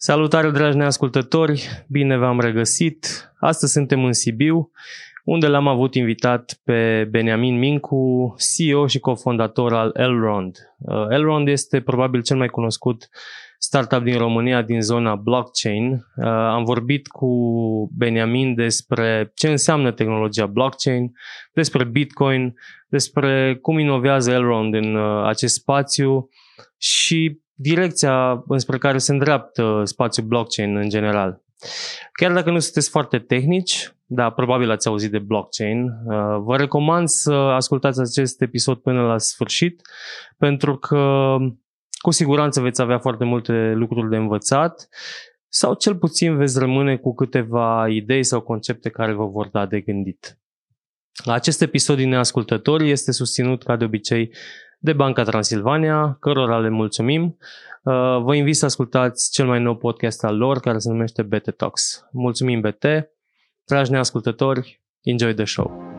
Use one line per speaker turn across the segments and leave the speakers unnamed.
Salutare dragi neascultători, bine v-am regăsit. Astăzi suntem în Sibiu, unde l-am avut invitat pe Beniamin Mincu, CEO și cofondator al Elrond. Uh, Elrond este probabil cel mai cunoscut startup din România din zona blockchain. Uh, am vorbit cu Beniamin despre ce înseamnă tehnologia blockchain, despre Bitcoin, despre cum inovează Elrond în uh, acest spațiu și direcția înspre care se îndreaptă spațiul blockchain în general. Chiar dacă nu sunteți foarte tehnici, da, probabil ați auzit de blockchain, uh, vă recomand să ascultați acest episod până la sfârșit, pentru că cu siguranță veți avea foarte multe lucruri de învățat sau cel puțin veți rămâne cu câteva idei sau concepte care vă vor da de gândit. Acest episod din Neascultători este susținut ca de obicei de Banca Transilvania, cărora le mulțumim. Uh, vă invit să ascultați cel mai nou podcast al lor, care se numește BT Talks. Mulțumim BT! Dragi neascultători, enjoy the show!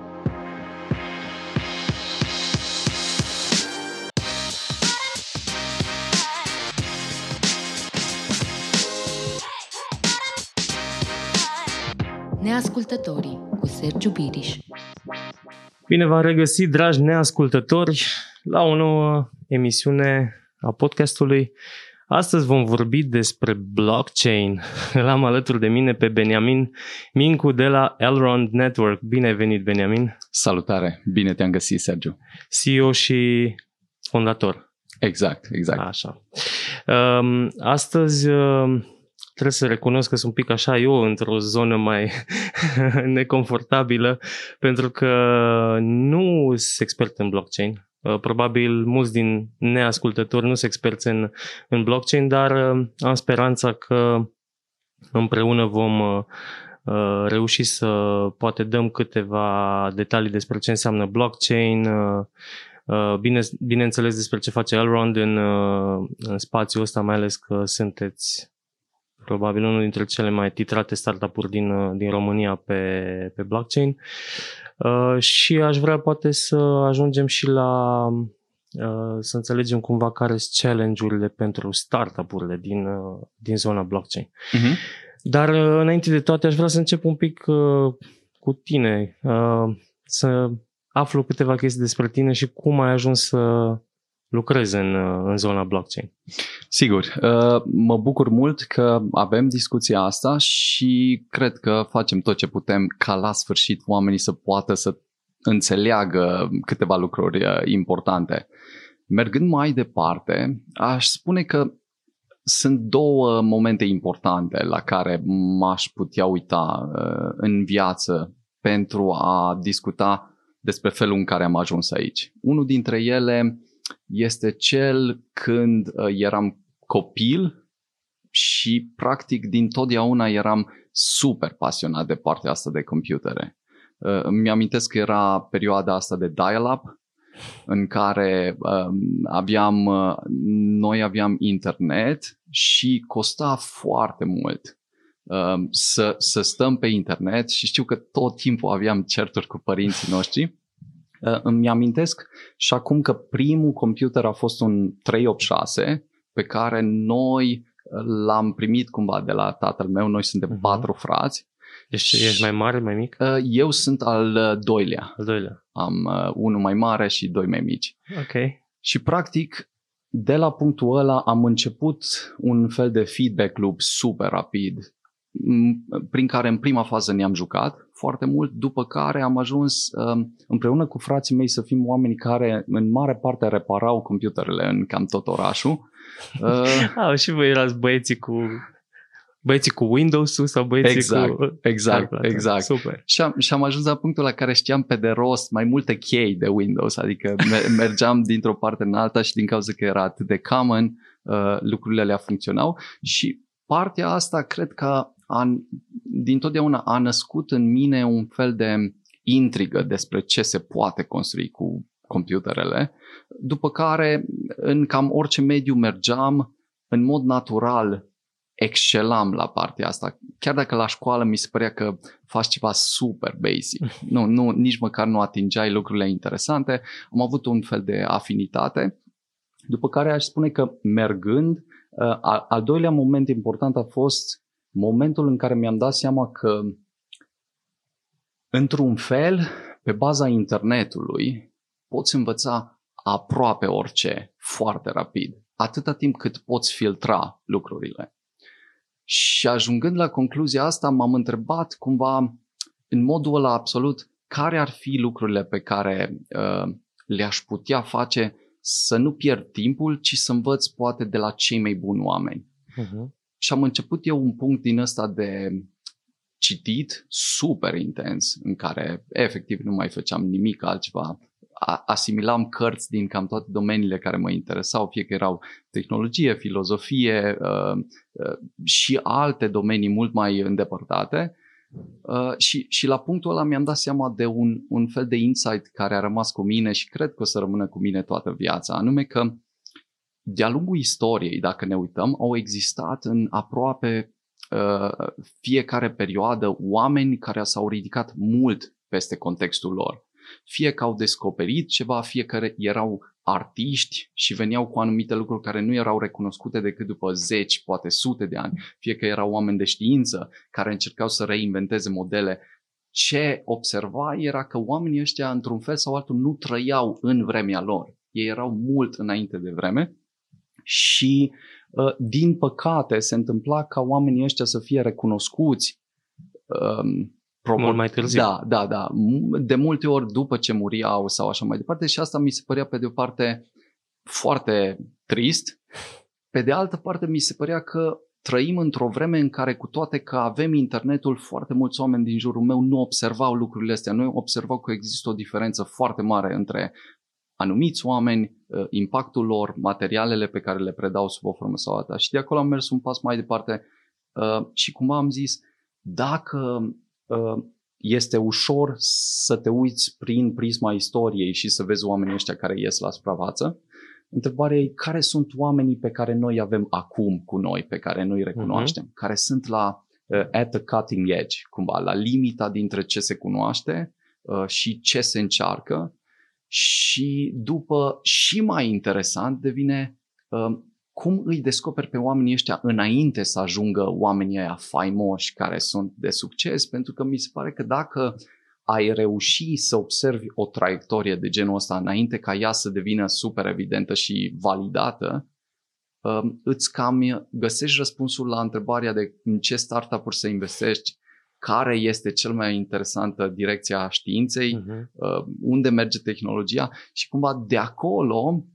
Neascultătorii cu Sergiu Biriș Bine v-am regăsit, dragi neascultători, la o nouă emisiune a podcastului. Astăzi vom vorbi despre blockchain. L-am alături de mine pe Beniamin Mincu de la Elrond Network. Bine ai venit, Beniamin!
Salutare! Bine te-am găsit, Sergiu!
CEO și fondator.
Exact, exact.
Așa. Um, astăzi um, trebuie să recunosc că sunt un pic așa eu într-o zonă mai neconfortabilă pentru că nu sunt expert în blockchain. Uh, probabil mulți din neascultători nu sunt experți în, în blockchain, dar uh, am speranța că împreună vom uh, reuși să poate dăm câteva detalii despre ce înseamnă blockchain, bine, bineînțeles despre ce face Elrond în, în spațiul ăsta, mai ales că sunteți probabil unul dintre cele mai titrate startup-uri din, din România pe, pe blockchain. Uh, și aș vrea poate să ajungem și la uh, să înțelegem cumva care sunt challenge-urile pentru startup-urile din, uh, din zona blockchain. Uh-huh. Dar uh, înainte de toate aș vrea să încep un pic uh, cu tine, uh, să aflu câteva chestii despre tine și cum ai ajuns să lucrezi în, în zona blockchain.
Sigur, uh, mă bucur mult că avem discuția asta și cred că facem tot ce putem ca la sfârșit oamenii să poată să înțeleagă câteva lucruri uh, importante. Mergând mai departe, aș spune că sunt două momente importante la care m-aș putea uita uh, în viață pentru a discuta despre felul în care am ajuns aici. Unul dintre ele este cel când uh, eram copil și practic din totdeauna eram super pasionat de partea asta de computere. Uh, îmi amintesc că era perioada asta de dial-up în care um, aveam, uh, noi aveam internet și costa foarte mult um, să, să stăm pe internet și știu că tot timpul aveam certuri cu părinții noștri Uh, îmi amintesc și acum că primul computer a fost un 386 pe care noi uh, l-am primit cumva de la tatăl meu, noi suntem uh-huh. patru frați.
Deci ești mai mare, mai mic?
Uh, eu sunt al doilea.
Al doilea.
Am unul mai mare și doi mai mici.
Ok.
Și practic de la punctul ăla am început un fel de feedback loop super rapid prin care în prima fază ne-am jucat foarte mult, după care am ajuns um, împreună cu frații mei să fim oameni care în mare parte reparau computerele în cam tot orașul.
Uh, ah, și voi erați băieții cu băieții cu Windows-ul sau băieții
exact,
cu...
Exact, exact. Super. Și am, și am ajuns la punctul la care știam pe de rost mai multe chei de Windows, adică mergeam dintr-o parte în alta și din cauza că era atât de common, uh, lucrurile alea funcționau și partea asta cred că a, din totdeauna a născut în mine un fel de intrigă despre ce se poate construi cu computerele, după care în cam orice mediu mergeam, în mod natural excelam la partea asta. Chiar dacă la școală mi se părea că faci ceva super basic. Nu, nu, nici măcar nu atingeai lucrurile interesante. Am avut un fel de afinitate. După care aș spune că mergând Al, al doilea moment important a fost momentul în care mi-am dat seama că, într-un fel, pe baza internetului, poți învăța aproape orice foarte rapid, atâta timp cât poți filtra lucrurile. Și ajungând la concluzia asta, m-am întrebat cumva, în modul ăla absolut, care ar fi lucrurile pe care uh, le-aș putea face să nu pierd timpul, ci să învăț poate de la cei mai buni oameni. Uh-huh. Și am început eu un punct din ăsta de citit super intens, în care efectiv nu mai făceam nimic altceva. asimilam cărți din cam toate domeniile care mă interesau, fie că erau tehnologie, filozofie uh, uh, și alte domenii mult mai îndepărtate. Uh, și, și la punctul ăla mi-am dat seama de un, un fel de insight care a rămas cu mine și cred că o să rămână cu mine toată viața, anume că de-a lungul istoriei, dacă ne uităm, au existat în aproape uh, fiecare perioadă oameni care s-au ridicat mult peste contextul lor. Fie că au descoperit ceva, fie că erau artiști și veneau cu anumite lucruri care nu erau recunoscute decât după zeci, poate sute de ani, fie că erau oameni de știință care încercau să reinventeze modele. Ce observa era că oamenii ăștia, într-un fel sau altul, nu trăiau în vremea lor. Ei erau mult înainte de vreme și, uh, din păcate, se întâmpla ca oamenii ăștia să fie recunoscuți um,
Propor- Mult mai târziu.
Da, da, da. De multe ori după ce muriau sau așa mai departe și asta mi se părea pe de o parte foarte trist. Pe de altă parte mi se părea că trăim într-o vreme în care cu toate că avem internetul, foarte mulți oameni din jurul meu nu observau lucrurile astea. Nu observau că există o diferență foarte mare între anumiți oameni, uh, impactul lor, materialele pe care le predau sub o formă sau alta. Și de acolo am mers un pas mai departe uh, și cum am zis, dacă uh, este ușor să te uiți prin prisma istoriei și să vezi oamenii ăștia care ies la suprafață, Întrebarea e care sunt oamenii pe care noi avem acum cu noi, pe care noi recunoaștem, uh-huh. care sunt la uh, at the cutting edge, cumva, la limita dintre ce se cunoaște uh, și ce se încearcă și după și mai interesant devine uh, cum îi descoperi pe oamenii ăștia înainte să ajungă oamenii aia faimoși care sunt de succes, pentru că mi se pare că dacă ai reuși să observi o traiectorie de genul ăsta înainte ca ea să devină super evidentă și validată, uh, îți cam găsești răspunsul la întrebarea de în ce startup-uri să investești, care este cel mai interesantă direcția științei, uh-huh. unde merge tehnologia și cumva de acolo,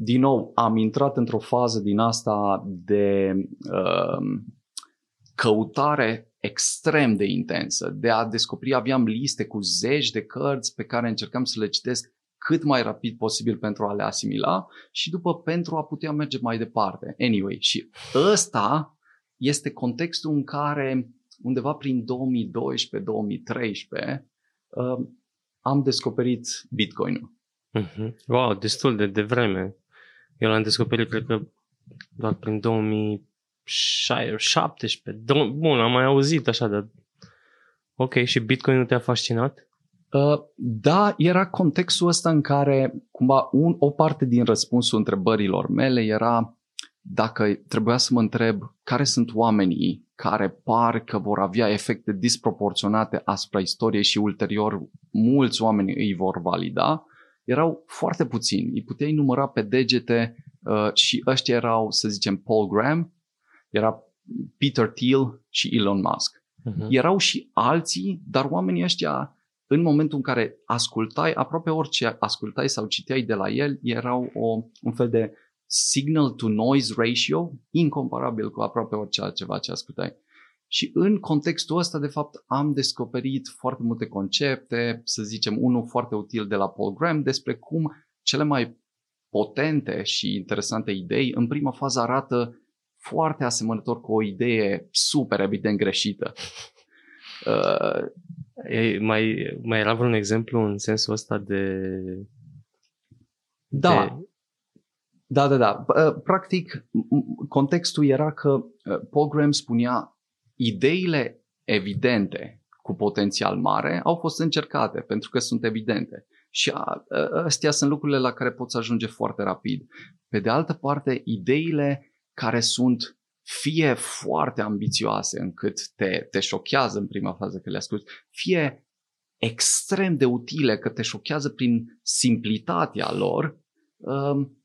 din nou, am intrat într-o fază din asta de uh, căutare extrem de intensă, de a descoperi, aveam liste cu zeci de cărți pe care încercam să le citesc cât mai rapid posibil pentru a le asimila și după pentru a putea merge mai departe. Anyway, și ăsta este contextul în care undeva prin 2012-2013 uh, am descoperit Bitcoin-ul.
Uh-huh. Wow, destul de devreme. Eu l-am descoperit, cred că, doar prin 2017. Bun, am mai auzit așa de... Ok, și Bitcoin-ul te-a fascinat?
Uh, da, era contextul ăsta în care cumva un, o parte din răspunsul întrebărilor mele era dacă trebuia să mă întreb care sunt oamenii care par că vor avea efecte disproporționate asupra istoriei și ulterior mulți oameni îi vor valida, erau foarte puțini. Îi puteai număra pe degete uh, și ăștia erau, să zicem, Paul Graham, era Peter Thiel și Elon Musk. Uh-huh. Erau și alții, dar oamenii ăștia, în momentul în care ascultai, aproape orice ascultai sau citeai de la el, erau o, un fel de signal to noise ratio incomparabil cu aproape orice altceva ce ascultai. Și în contextul ăsta, de fapt, am descoperit foarte multe concepte, să zicem, unul foarte util de la Paul Graham, despre cum cele mai potente și interesante idei, în prima fază arată foarte asemănător cu o idee super evident greșită.
Uh, mai, mai era vreun exemplu în sensul ăsta de...
Da, de... Da, da, da. Practic, contextul era că Paul Graham spunea ideile evidente cu potențial mare au fost încercate pentru că sunt evidente. Și astea sunt lucrurile la care poți ajunge foarte rapid. pe de altă parte, ideile care sunt fie foarte ambițioase încât te, te șochează în prima fază că le asculti, fie extrem de utile că te șochează prin simplitatea lor, um,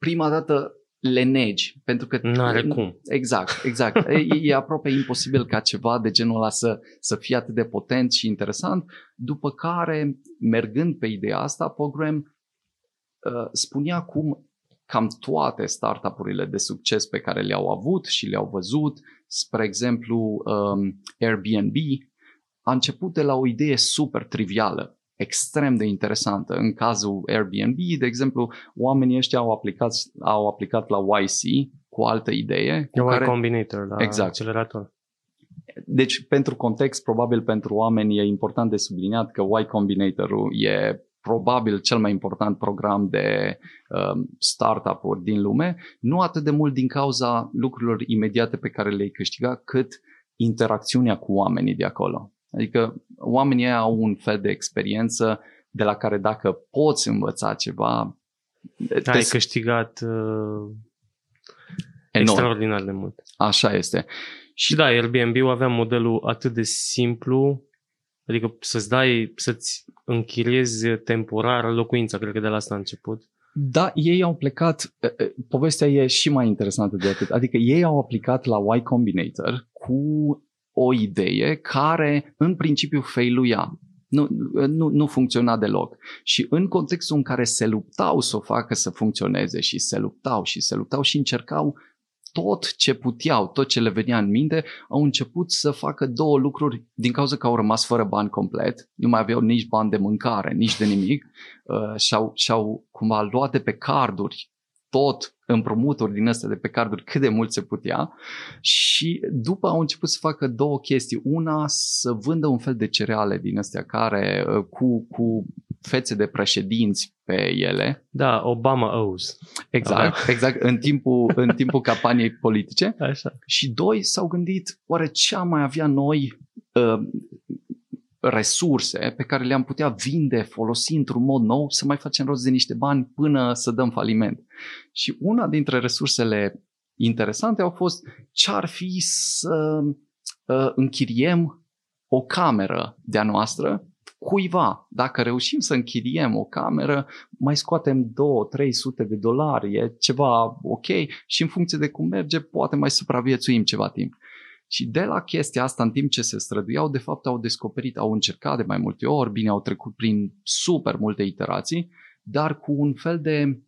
prima dată le negi. Pentru că
nu are cum.
Exact, exact. e, e aproape imposibil ca ceva de genul ăla să, să fie atât de potent și interesant, după care, mergând pe ideea asta, Program uh, spunea cum cam toate startup-urile de succes pe care le-au avut și le-au văzut, spre exemplu um, Airbnb, a început de la o idee super trivială, extrem de interesantă. În cazul Airbnb, de exemplu, oamenii ăștia au aplicat, au aplicat la YC cu altă idee. Cu
y care... Combinator, la exact. accelerator.
Deci, pentru context, probabil pentru oameni e important de subliniat că Y Combinator-ul e probabil cel mai important program de um, startup-uri din lume, nu atât de mult din cauza lucrurilor imediate pe care le-ai câștigat, cât interacțiunea cu oamenii de acolo. Adică oamenii ăia au un fel de experiență de la care dacă poți învăța ceva...
Ai te... câștigat uh, extraordinar de mult.
Așa este.
Și da, Airbnb-ul avea modelul atât de simplu, adică să-ți dai, să-ți închiriezi temporar locuința, cred că de la asta a început.
Da, ei au plecat, povestea e și mai interesantă de atât, adică ei au aplicat la Y Combinator cu o idee care în principiu failuia. Nu, nu, nu funcționa deloc. Și în contextul în care se luptau să o facă să funcționeze și se luptau și se luptau și încercau tot ce puteau, tot ce le venea în minte, au început să facă două lucruri din cauza că au rămas fără bani complet, nu mai aveau nici bani de mâncare, nici de nimic uh, și-au, și-au cumva luat de pe carduri tot împrumuturi din astea de pe carduri cât de mult se putea și după au început să facă două chestii. Una, să vândă un fel de cereale din astea care uh, cu, cu fețe de președinți pe ele.
Da, Obama O's.
Exact, Aha. exact, în timpul, în timpul campaniei politice.
Așa.
Și doi, s-au gândit, oare ce am mai avea noi uh, resurse pe care le-am putea vinde, folosi într-un mod nou, să mai facem rost de niște bani până să dăm faliment. Și una dintre resursele interesante au fost ce ar fi să uh, închiriem o cameră de-a noastră cuiva. Dacă reușim să închiriem o cameră, mai scoatem 2-300 de dolari, e ceva ok și în funcție de cum merge, poate mai supraviețuim ceva timp. Și de la chestia asta, în timp ce se străduiau, de fapt au descoperit, au încercat de mai multe ori, bine, au trecut prin super multe iterații, dar cu un fel de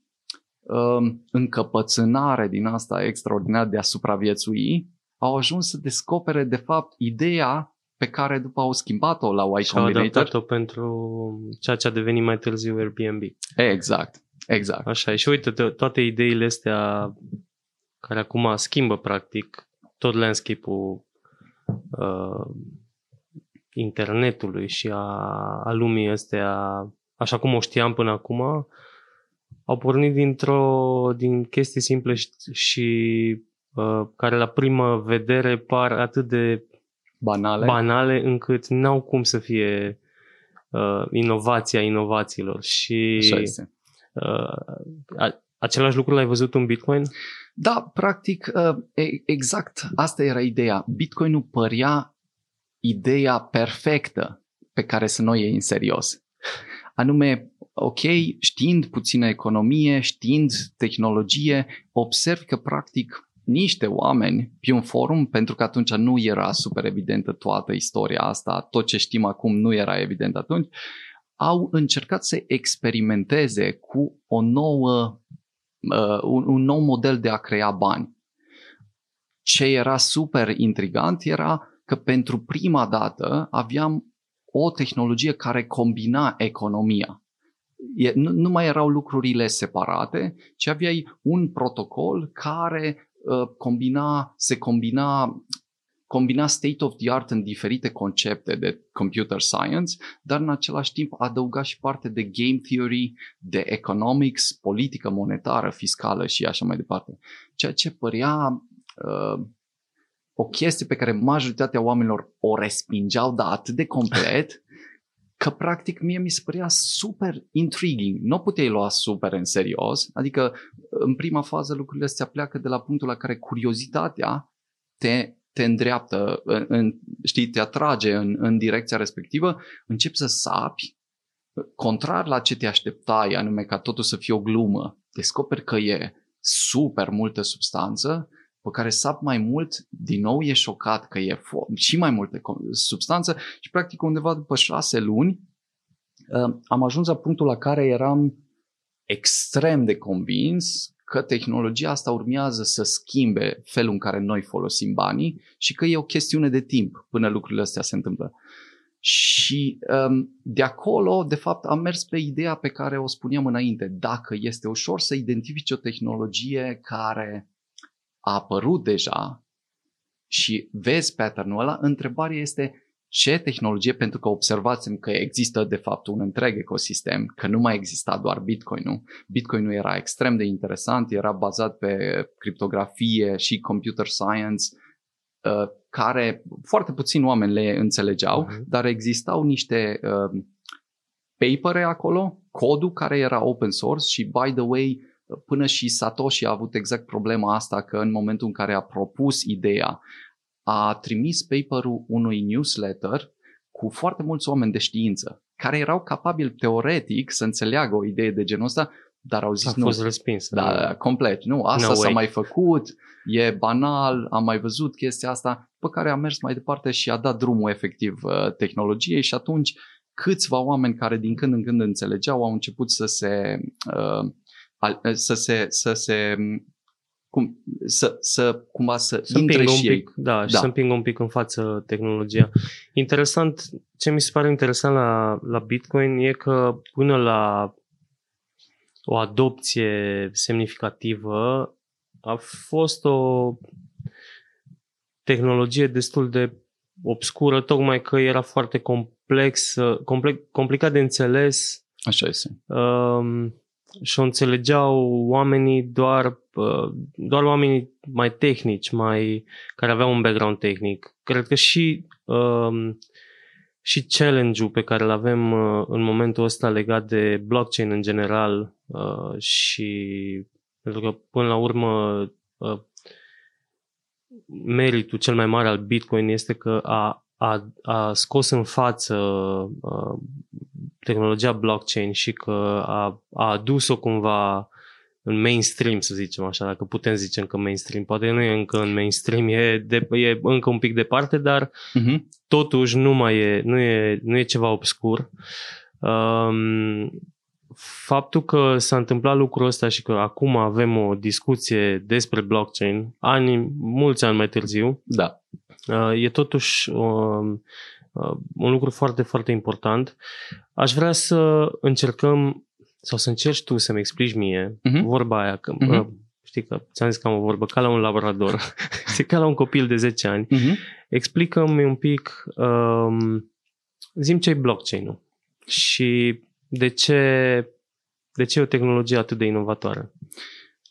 uh, încăpățânare din asta extraordinar de a supraviețui, au ajuns să descopere, de fapt, ideea pe care după au schimbat-o la Y Combinator. Și
adaptat-o pentru ceea ce a devenit mai târziu Airbnb.
Exact, exact.
Așa, și uite, toate ideile astea care acum schimbă practic tot landscape-ul uh, internetului și a, a lumii astea, așa cum o știam până acum, au pornit dintr-o, din chestii simple și, și uh, care la primă vedere par atât de
banale,
banale încât n-au cum să fie uh, inovația inovațiilor. Și
Așa este.
Uh, același lucru l-ai văzut în Bitcoin?
Da, practic, uh, exact asta era ideea. Bitcoinul părea ideea perfectă pe care să noi iei în serios. Anume, ok, știind puțină economie, știind tehnologie, observ că practic niște oameni pe un forum, pentru că atunci nu era super evidentă toată istoria asta, tot ce știm acum nu era evident atunci, au încercat să experimenteze cu o nouă uh, un, un nou model de a crea bani. Ce era super intrigant era că pentru prima dată aveam o tehnologie care combina economia. E, nu, nu mai erau lucrurile separate, ci aveai un protocol care uh, combina, se combina combina state of the art în diferite concepte de computer science, dar în același timp adăuga și parte de game theory, de economics, politică monetară, fiscală și așa mai departe. Ceea ce părea uh, o chestie pe care majoritatea oamenilor o respingeau, dar atât de complet, că practic mie mi se părea super intriguing. Nu o puteai lua super în serios, adică în prima fază lucrurile astea pleacă de la punctul la care curiozitatea te, te îndreaptă, în, în, știi, te atrage în, în direcția respectivă, începi să sapi, contrar la ce te așteptai, anume ca totul să fie o glumă, descoperi că e super multă substanță, pe care sap mai mult, din nou e șocat că e fo- și mai multe substanță și practic undeva după șase luni uh, am ajuns la punctul la care eram extrem de convins că tehnologia asta urmează să schimbe felul în care noi folosim banii și că e o chestiune de timp până lucrurile astea se întâmplă. Și um, de acolo, de fapt, am mers pe ideea pe care o spuneam înainte. Dacă este ușor să identifici o tehnologie care a apărut deja și vezi pattern-ul ăla, întrebarea este ce tehnologie, pentru că observați că există de fapt un întreg ecosistem, că nu mai exista doar Bitcoin-ul. Bitcoin-ul era extrem de interesant, era bazat pe criptografie și computer science, uh, care foarte puțini oameni le înțelegeau, uh-huh. dar existau niște uh, papere acolo, codul care era open source și, by the way, până și Satoshi a avut exact problema asta că în momentul în care a propus ideea, a trimis paperul unui newsletter cu foarte mulți oameni de știință care erau capabili teoretic să înțeleagă o idee de genul ăsta, dar au zis
a
nu.
A fost respins.
Da, nu. complet. Nu, asta no s-a way. mai făcut, e banal, am mai văzut chestia asta, pe care a mers mai departe și a dat drumul efectiv uh, tehnologiei și atunci câțiva oameni care din când în când înțelegeau au început să se uh, să se, să se cum, să, să cumva să,
să
intre și
un pic, ei. Da, și da. să împingă un pic în față tehnologia. Interesant, ce mi se pare interesant la, la Bitcoin e că până la o adopție semnificativă a fost o tehnologie destul de obscură, tocmai că era foarte complex, complex complicat de înțeles.
Așa este.
Um, și o înțelegeau oamenii doar, uh, doar oamenii mai tehnici, mai, care aveau un background tehnic. Cred că și, um, și challenge-ul pe care îl avem uh, în momentul ăsta legat de blockchain în general uh, și pentru că până la urmă meritul cel mai mare al Bitcoin este că a, a, a scos în față tehnologia blockchain și că a, a adus-o cumva în mainstream, să zicem așa, dacă putem zice încă mainstream. Poate nu e încă în mainstream, e, de, e încă un pic departe, dar uh-huh. totuși nu mai e, nu e, nu e ceva obscur. Um, faptul că s-a întâmplat lucrul ăsta și că acum avem o discuție despre blockchain, ani, mulți ani mai târziu,
da.
Uh, e totuși uh, Uh, un lucru foarte, foarte important. Aș vrea să încercăm, sau să încerci tu să-mi explici mie uh-huh. vorba aia, că, uh-huh. știi că ți-am zis că am o vorbă ca la un labrador, știi, ca la un copil de 10 ani. Uh-huh. Explică-mi un pic, um, zim ce e blockchain-ul și de ce, de ce e o tehnologie atât de inovatoare.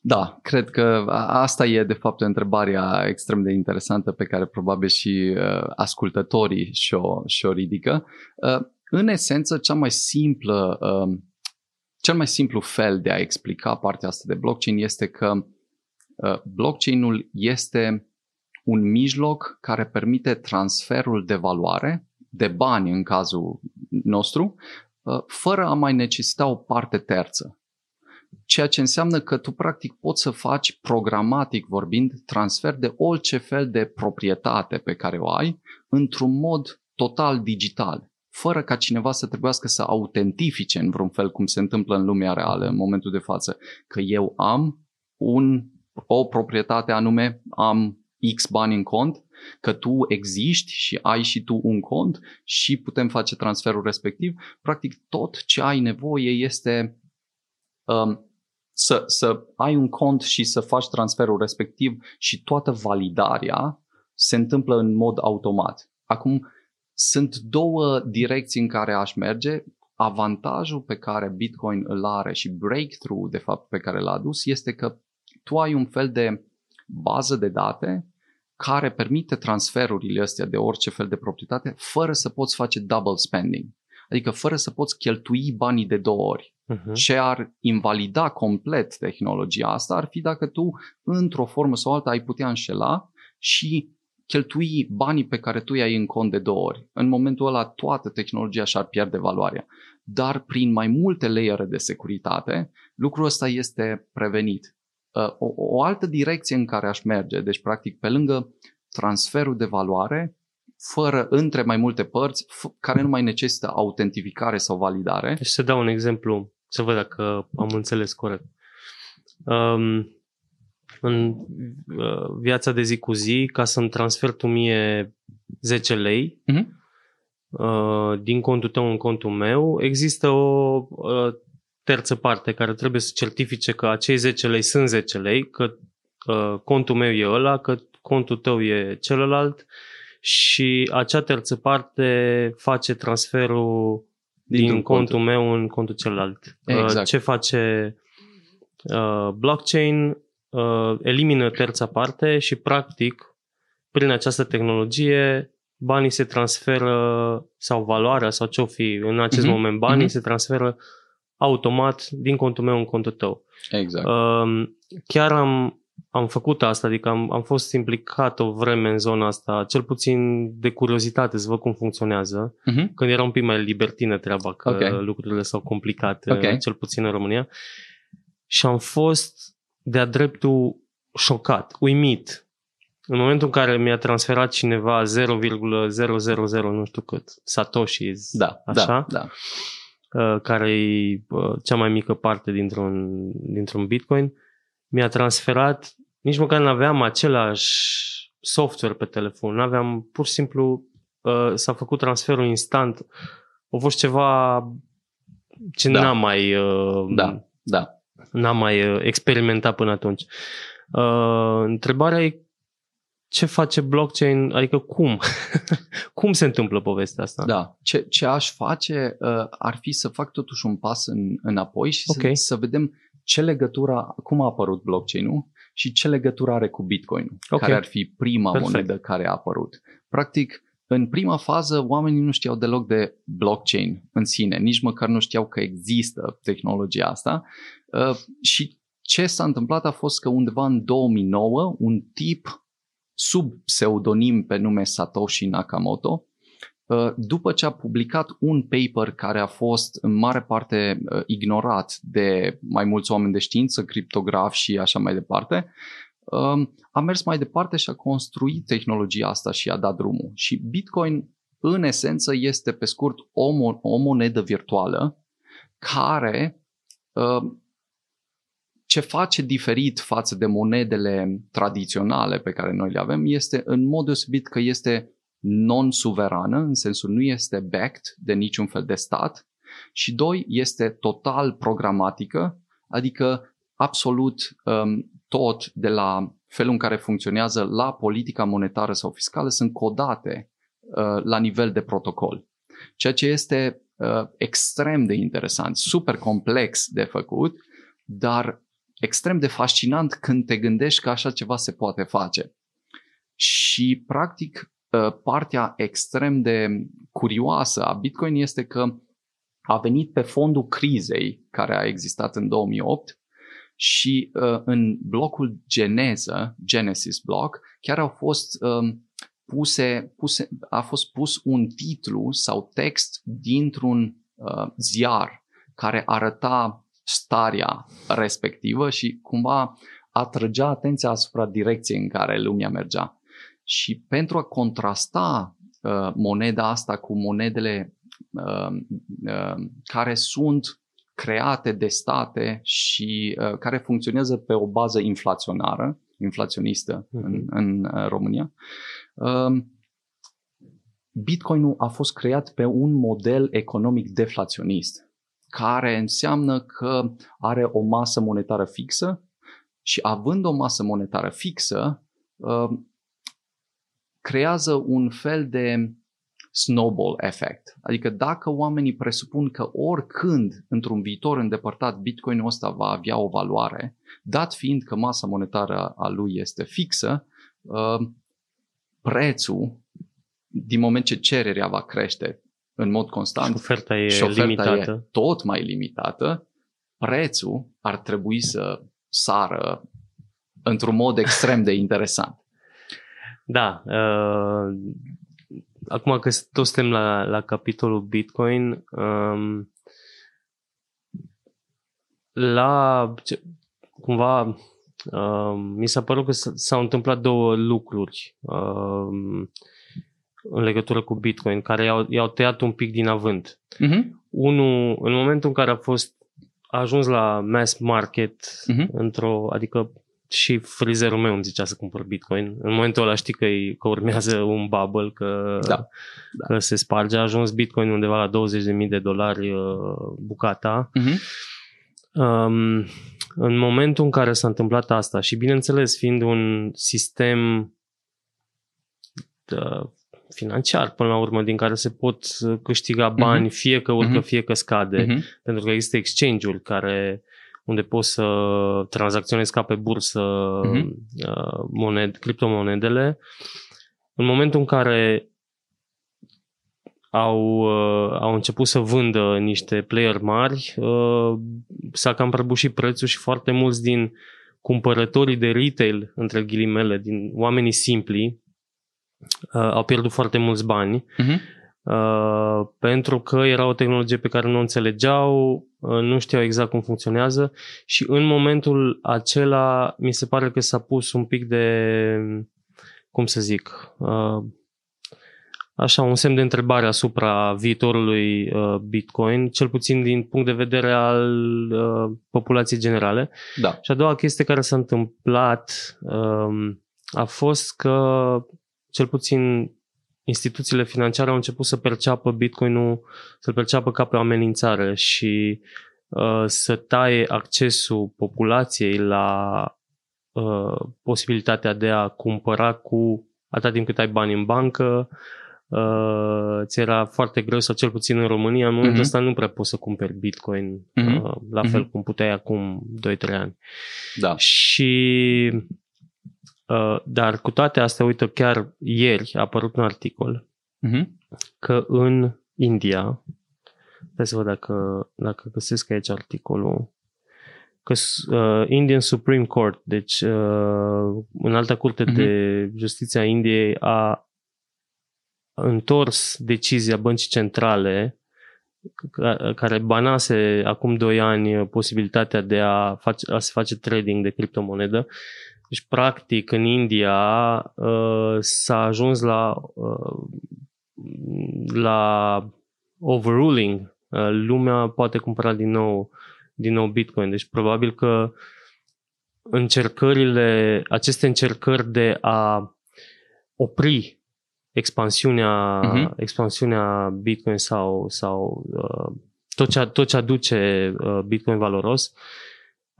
Da, cred că asta e de fapt întrebarea extrem de interesantă pe care probabil și uh, ascultătorii și-o, și-o ridică. Uh, în esență, cea mai simplă, uh, cel mai simplu fel de a explica partea asta de blockchain este că uh, blockchain-ul este un mijloc care permite transferul de valoare, de bani în cazul nostru, uh, fără a mai necesita o parte terță ceea ce înseamnă că tu practic poți să faci programatic vorbind transfer de orice fel de proprietate pe care o ai într-un mod total digital, fără ca cineva să trebuiască să autentifice în vreun fel cum se întâmplă în lumea reală în momentul de față, că eu am un, o proprietate anume, am X bani în cont, că tu existi și ai și tu un cont și putem face transferul respectiv. Practic tot ce ai nevoie este um, să, să ai un cont și să faci transferul respectiv și toată validarea se întâmplă în mod automat. Acum, sunt două direcții în care aș merge. Avantajul pe care Bitcoin îl are și breakthrough, de fapt, pe care l-a adus este că tu ai un fel de bază de date care permite transferurile astea de orice fel de proprietate fără să poți face double spending. Adică fără să poți cheltui banii de două ori. Uh-huh. Ce ar invalida complet tehnologia asta ar fi dacă tu, într-o formă sau alta, ai putea înșela și cheltui banii pe care tu i-ai în cont de două ori. În momentul ăla toată tehnologia și-ar pierde valoarea. Dar prin mai multe layere de securitate, lucrul ăsta este prevenit. Uh, o, o altă direcție în care aș merge, deci practic pe lângă transferul de valoare, fără între mai multe părți, f- care nu mai necesită autentificare sau validare.
Deci să dau un exemplu, să văd dacă am înțeles corect. Um, în uh, viața de zi cu zi, ca să-mi transfer tu mie 10 lei uh-huh. uh, din contul tău în contul meu, există o uh, terță parte care trebuie să certifice că acei 10 lei sunt 10 lei, că uh, contul meu e ăla, că contul tău e celălalt și acea terță parte face transferul din, din contul cont. meu în contul celălalt. Uh, exact. Ce face uh, blockchain? Uh, elimină terța parte și practic prin această tehnologie banii se transferă sau valoarea sau ce-o fi în acest uh-huh. moment, banii uh-huh. se transferă automat din contul meu în contul tău.
Exact. Uh,
chiar am, am făcut asta, adică am, am fost implicat o vreme în zona asta, cel puțin de curiozitate să văd cum funcționează, uh-huh. când era un pic mai libertină treaba, că okay. lucrurile s-au complicat, okay. cel puțin în România. Și am fost de-a dreptul șocat, uimit. În momentul în care mi-a transferat cineva 0,000 nu știu cât, Satoshi,
da,
așa,
da, da.
Uh, care e uh, cea mai mică parte dintr-un, dintr-un Bitcoin, mi-a transferat, nici măcar nu aveam același software pe telefon, nu aveam, pur și simplu uh, s-a făcut transferul instant. A fost ceva ce da. n-am mai...
da, da.
N-am mai experimentat până atunci. Uh, întrebarea e ce face blockchain, adică cum? cum se întâmplă povestea asta?
Da, ce, ce aș face uh, ar fi să fac totuși un pas în, înapoi și okay. să, să vedem ce legătură, cum a apărut blockchain-ul și ce legătură are cu Bitcoin, okay. care ar fi prima Perfect. monedă care a apărut. Practic, în prima fază, oamenii nu știau deloc de blockchain în sine, nici măcar nu știau că există tehnologia asta uh, și ce s-a întâmplat a fost că undeva în 2009 un tip sub pseudonim pe nume Satoshi Nakamoto, uh, după ce a publicat un paper care a fost în mare parte uh, ignorat de mai mulți oameni de știință, criptografi și așa mai departe, um, a mers mai departe și a construit tehnologia asta și a dat drumul. Și Bitcoin, în esență, este pe scurt o, o monedă virtuală care uh, ce face diferit față de monedele tradiționale pe care noi le avem este în mod deosebit că este non-suverană, în sensul nu este backed de niciun fel de stat și doi, este total programatică, adică absolut um, tot de la felul în care funcționează la politica monetară sau fiscală sunt codate uh, la nivel de protocol. Ceea ce este uh, extrem de interesant, super complex de făcut, dar extrem de fascinant când te gândești că așa ceva se poate face. Și, practic, ă, partea extrem de curioasă a Bitcoin este că a venit pe fondul crizei care a existat în 2008 și ă, în blocul Geneză, Genesis block, chiar au fost ă, puse, puse, a fost pus un titlu sau text dintr-un ziar care arăta starea respectivă și cumva atrăgea atenția asupra direcției în care lumea mergea. Și pentru a contrasta uh, moneda asta cu monedele uh, uh, care sunt create de state și uh, care funcționează pe o bază inflaționară, inflaționistă uh-huh. în, în uh, România, uh, Bitcoinul a fost creat pe un model economic deflaționist care înseamnă că are o masă monetară fixă și având o masă monetară fixă, uh, creează un fel de snowball effect. Adică dacă oamenii presupun că oricând, într-un viitor îndepărtat, Bitcoinul ăsta va avea o valoare, dat fiind că masa monetară a lui este fixă, uh, prețul, din moment ce cererea va crește în mod constant și
șoferta e și oferta limitată. E
tot mai limitată, prețul ar trebui să sară într-un mod extrem de interesant.
Da. Uh, acum că toți suntem la, la capitolul Bitcoin, um, la ce, cumva uh, mi s-a părut că s-au întâmplat două lucruri uh, în legătură cu Bitcoin care i-au, i-au tăiat un pic din avânt. Uh-huh. Unul, în momentul în care a fost a ajuns la mass market uh-huh. într-o, adică și frizerul meu îmi zicea să cumpăr Bitcoin. În momentul ăla știi că, că urmează un bubble, că, da. Da. că se sparge. A ajuns Bitcoin undeva la 20.000 de dolari uh, bucata. Uh-huh. Um, în momentul în care s-a întâmplat asta și bineînțeles fiind un sistem de, uh, financiar până la urmă din care se pot câștiga bani uh-huh. fie că urcă, uh-huh. fie că scade, uh-huh. pentru că există exchange-uri care unde poți să tranzacționezi ca pe bursă uh-huh. moned, criptomonedele. În momentul în care au, uh, au început să vândă niște player mari, uh, s-a cam prăbușit prețul și foarte mulți din cumpărătorii de retail, între ghilimele, din oamenii simpli, uh, au pierdut foarte mulți bani. Uh-huh Uh, pentru că era o tehnologie pe care nu o înțelegeau, uh, nu știau exact cum funcționează și în momentul acela mi se pare că s-a pus un pic de, cum să zic, uh, așa, un semn de întrebare asupra viitorului uh, Bitcoin, cel puțin din punct de vedere al uh, populației generale.
Da.
Și a doua chestie care s-a întâmplat uh, a fost că, cel puțin instituțiile financiare au început să perceapă Bitcoin-ul, să-l perceapă ca pe o amenințare și uh, să taie accesul populației la uh, posibilitatea de a cumpăra cu atât timp cât ai bani în bancă, uh, ți era foarte greu, sau cel puțin în România, în momentul uh-huh. ăsta nu prea poți să cumperi Bitcoin, uh-huh. uh, la fel uh-huh. cum puteai acum 2-3 ani.
Da.
Și Uh, dar cu toate astea, uite, chiar ieri a apărut un articol uh-huh. că în India, hai să văd dacă, dacă găsesc aici articolul, că uh, Indian Supreme Court, deci uh, în alta curte uh-huh. de justiție a Indiei a întors decizia băncii centrale care banase acum 2 ani posibilitatea de a, face, a se face trading de criptomonedă deci, practic, în India uh, s-a ajuns la, uh, la overruling. Uh, lumea poate cumpăra din nou, din nou Bitcoin. Deci, probabil că încercările, aceste încercări de a opri expansiunea, uh-huh. expansiunea Bitcoin sau, sau uh, tot, ce, tot ce aduce uh, Bitcoin valoros,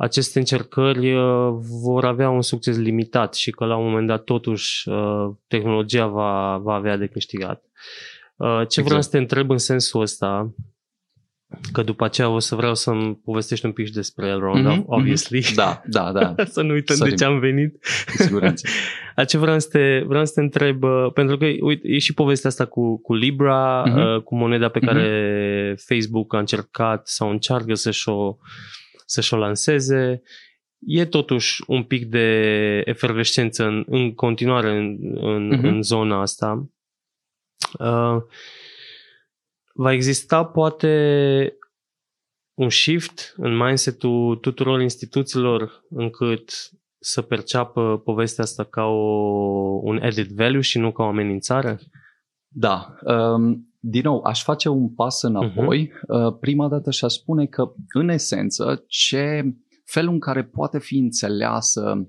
aceste încercări uh, vor avea un succes limitat și că la un moment dat totuși uh, tehnologia va, va avea de câștigat. Uh, ce exact. vreau să te întreb în sensul ăsta, că după aceea o să vreau să-mi povestești un pic și despre Elrond, mm-hmm, obviously.
Mm-hmm. Da, da, da.
să nu uităm Sorry. de ce am venit.
Siguranță.
ce vreau să, te, vreau să te întreb, pentru că uite, e și povestea asta cu, cu Libra, mm-hmm. cu moneda pe care mm-hmm. Facebook a încercat sau încearcă să-și o să-și o lanseze. E totuși un pic de efervescență în, în continuare în, în, uh-huh. în zona asta. Uh, va exista poate un shift în mindset-ul tuturor instituțiilor încât să perceapă povestea asta ca o, un added value și nu ca o amenințare?
Da. Um, din nou, aș face un pas înapoi. Uh-huh. Prima dată și-aș spune că, în esență, ce felul în care poate fi înțeleasă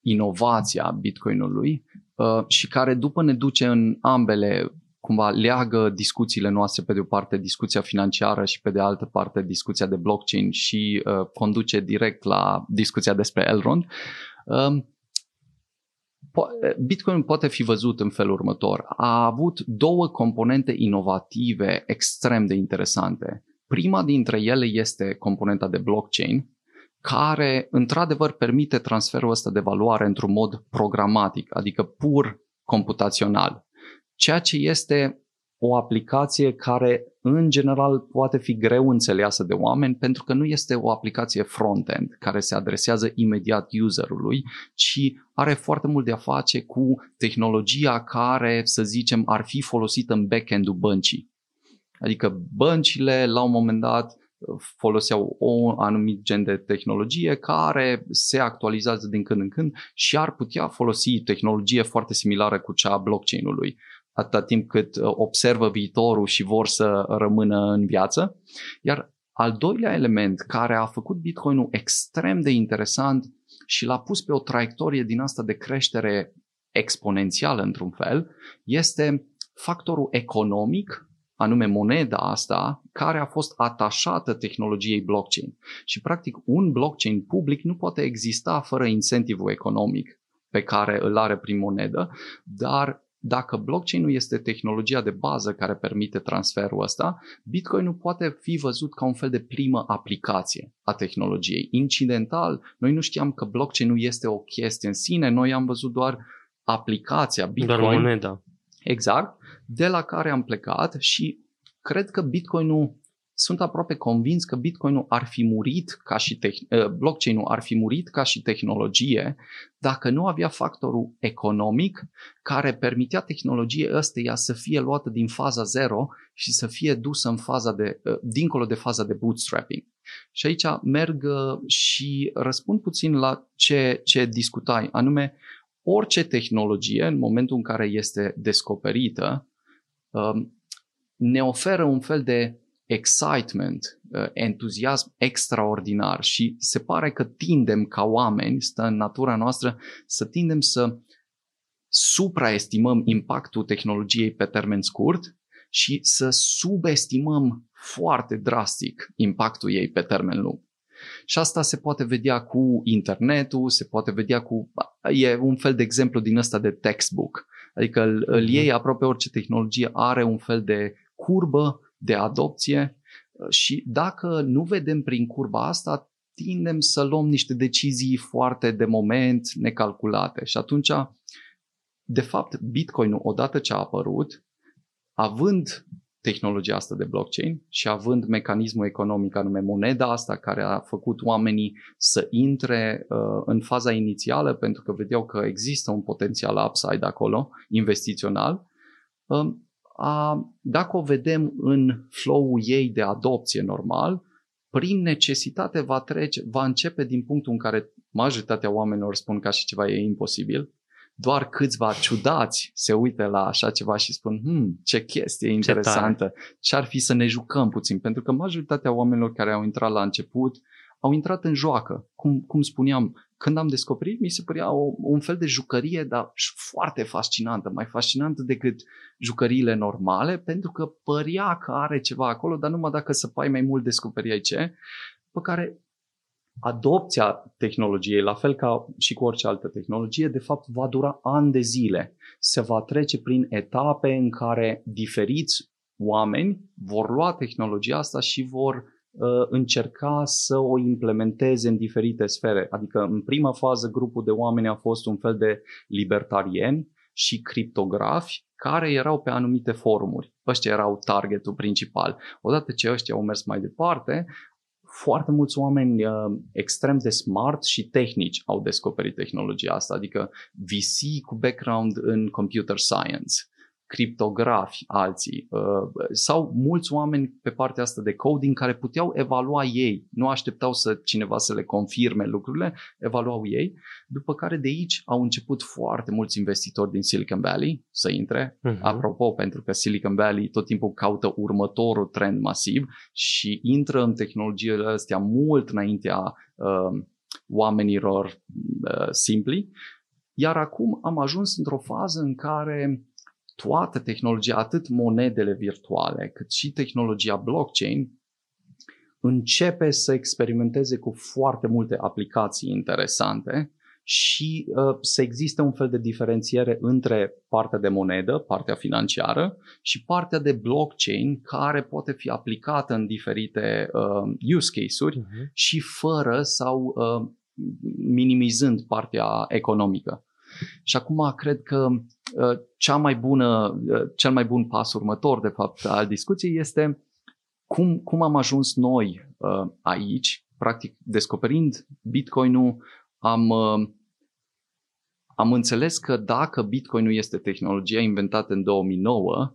inovația Bitcoinului uh, și care după ne duce în ambele, cumva leagă discuțiile noastre, pe de o parte discuția financiară și pe de altă parte discuția de blockchain și uh, conduce direct la discuția despre Elrond. Uh, Bitcoin poate fi văzut în felul următor. A avut două componente inovative extrem de interesante. Prima dintre ele este componenta de blockchain, care într-adevăr permite transferul ăsta de valoare într-un mod programatic, adică pur computațional. Ceea ce este o aplicație care în general poate fi greu înțeleasă de oameni pentru că nu este o aplicație front-end care se adresează imediat userului, ci are foarte mult de a face cu tehnologia care, să zicem, ar fi folosită în back-end-ul băncii. Adică băncile, la un moment dat, foloseau o anumit gen de tehnologie care se actualizează din când în când și ar putea folosi tehnologie foarte similară cu cea a blockchain-ului atâta timp cât uh, observă viitorul și vor să rămână în viață. Iar al doilea element care a făcut Bitcoinul extrem de interesant și l-a pus pe o traiectorie din asta de creștere exponențială într-un fel, este factorul economic, anume moneda asta, care a fost atașată tehnologiei blockchain. Și practic un blockchain public nu poate exista fără incentivul economic pe care îl are prin monedă, dar dacă blockchain-ul este tehnologia de bază care permite transferul ăsta, Bitcoin nu poate fi văzut ca un fel de primă aplicație a tehnologiei. Incidental, noi nu știam că blockchain-ul este o chestie în sine, noi am văzut doar aplicația Bitcoin.
Doar moneda.
Exact, de la care am plecat și cred că Bitcoin-ul sunt aproape convins că Bitcoin-ul ar fi murit ca și te- uh, blockchain-ul ar fi murit ca și tehnologie dacă nu avea factorul economic care permitea tehnologiei ăsteia să fie luată din faza 0 și să fie dusă în faza de, uh, dincolo de faza de bootstrapping. Și aici merg uh, și răspund puțin la ce, ce discutai, anume orice tehnologie în momentul în care este descoperită ne oferă un fel de excitement, uh, entuziasm extraordinar și se pare că tindem ca oameni, stă în natura noastră, să tindem să supraestimăm impactul tehnologiei pe termen scurt și să subestimăm foarte drastic impactul ei pe termen lung. Și asta se poate vedea cu internetul, se poate vedea cu... E un fel de exemplu din ăsta de textbook. Adică îl, îl mhm. iei aproape orice tehnologie are un fel de curbă de adopție uh, și dacă nu vedem prin curba asta, tindem să luăm niște decizii foarte de moment, necalculate. Și atunci, de fapt, Bitcoin, odată ce a apărut, având tehnologia asta de blockchain și având mecanismul economic anume moneda asta care a făcut oamenii să intre uh, în faza inițială pentru că vedeau că există un potențial upside acolo, investițional, uh, a, dacă o vedem în flow-ul ei de adopție normal, prin necesitate va, trece, va începe din punctul în care majoritatea oamenilor spun că așa ceva e imposibil, doar câțiva ciudați se uită la așa ceva și spun, hmm, ce chestie interesantă, ce ar fi să ne jucăm puțin, pentru că majoritatea oamenilor care au intrat la început au intrat în joacă. Cum, cum spuneam, când am descoperit, mi se părea o, un fel de jucărie, dar foarte fascinantă, mai fascinantă decât jucăriile normale, pentru că părea că are ceva acolo, dar numai dacă pai mai mult descoperiai ce, pe care adopția tehnologiei, la fel ca și cu orice altă tehnologie, de fapt va dura ani de zile. Se va trece prin etape în care diferiți oameni vor lua tehnologia asta și vor Uh, încerca să o implementeze în diferite sfere. Adică în prima fază grupul de oameni a fost un fel de libertarieni și criptografi care erau pe anumite forumuri. Ăștia erau targetul principal. Odată ce ăștia au mers mai departe, foarte mulți oameni uh, extrem de smart și tehnici au descoperit tehnologia asta, adică VC cu background în computer science, criptografi alții uh, sau mulți oameni pe partea asta de coding care puteau evalua ei, nu așteptau să cineva să le confirme lucrurile, evaluau ei, după care de aici au început foarte mulți investitori din Silicon Valley să intre. Uh-huh. Apropo, pentru că Silicon Valley tot timpul caută următorul trend masiv și intră în tehnologiile astea mult înaintea uh, oamenilor uh, simpli. Iar acum am ajuns într-o fază în care toată tehnologia, atât monedele virtuale, cât și tehnologia blockchain, începe să experimenteze cu foarte multe aplicații interesante și uh, să existe un fel de diferențiere între partea de monedă, partea financiară și partea de blockchain care poate fi aplicată în diferite uh, use case-uri uh-huh. și fără sau uh, minimizând partea economică. Și acum cred că uh, cea mai bună, uh, cel mai bun pas următor, de fapt, al discuției este cum, cum am ajuns noi uh, aici, practic descoperind Bitcoin-ul, am, uh, am înțeles că dacă Bitcoin-ul este tehnologia inventată în 2009,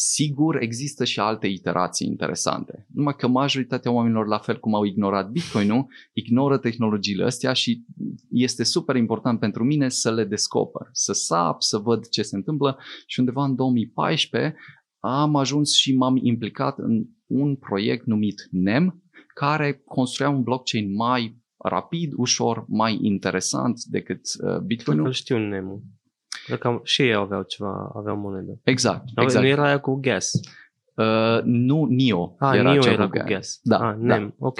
Sigur, există și alte iterații interesante. Numai că majoritatea oamenilor, la fel cum au ignorat Bitcoin-ul, ignoră tehnologiile astea și este super important pentru mine să le descoper, să sap, să văd ce se întâmplă și undeva în 2014 am ajuns și m-am implicat în un proiect numit NEM, care construia un blockchain mai rapid, ușor, mai interesant decât uh, Bitcoin-ul.
Îl știu NEM-ul. Cam și ei aveau ceva, aveau monedă.
Exact,
Nu,
exact.
Nu era aia cu gas.
Uh, nu, NIO
Ah,
era
NIO
cea
era
cu
cu gas.
Da,
ah,
da.
NEM, ok.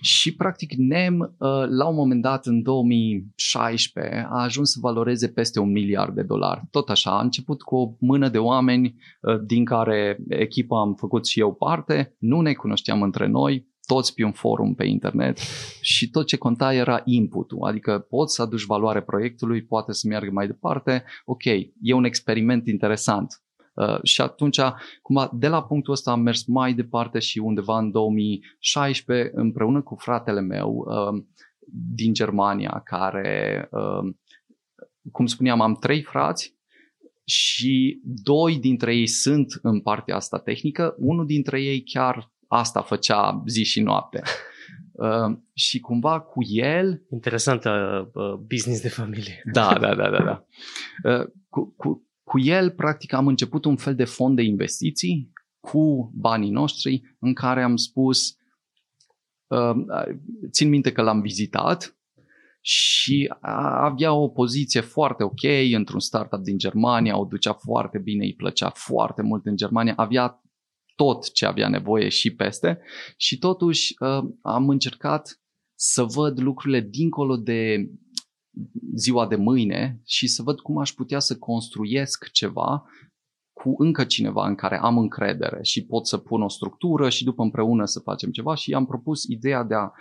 Și practic NEM uh, la un moment dat în 2016 a ajuns să valoreze peste un miliard de dolari. Tot așa, a început cu o mână de oameni uh, din care echipa am făcut și eu parte, nu ne cunoșteam între noi, toți pe un forum pe internet și tot ce conta era inputul, adică poți să aduci valoare proiectului, poate să meargă mai departe, ok, e un experiment interesant. Uh, și atunci, cumva, de la punctul ăsta am mers mai departe și undeva în 2016, împreună cu fratele meu uh, din Germania, care, uh, cum spuneam, am trei frați și doi dintre ei sunt în partea asta tehnică, unul dintre ei chiar asta făcea zi și noapte. Uh, și cumva cu el
Interesantă uh, business de familie.
da, da, da, da. da. Uh, Cu, cu, cu el, practic, am început un fel de fond de investiții cu banii noștri în care am spus, uh, țin minte că l-am vizitat și a- avea o poziție foarte ok într-un startup din Germania, o ducea foarte bine, îi plăcea foarte mult în Germania, avea tot ce avea nevoie și peste. Și totuși uh, am încercat să văd lucrurile dincolo de ziua de mâine și să văd cum aș putea să construiesc ceva cu încă cineva în care am încredere și pot să pun o structură și după împreună să facem ceva și am propus ideea de a, cons-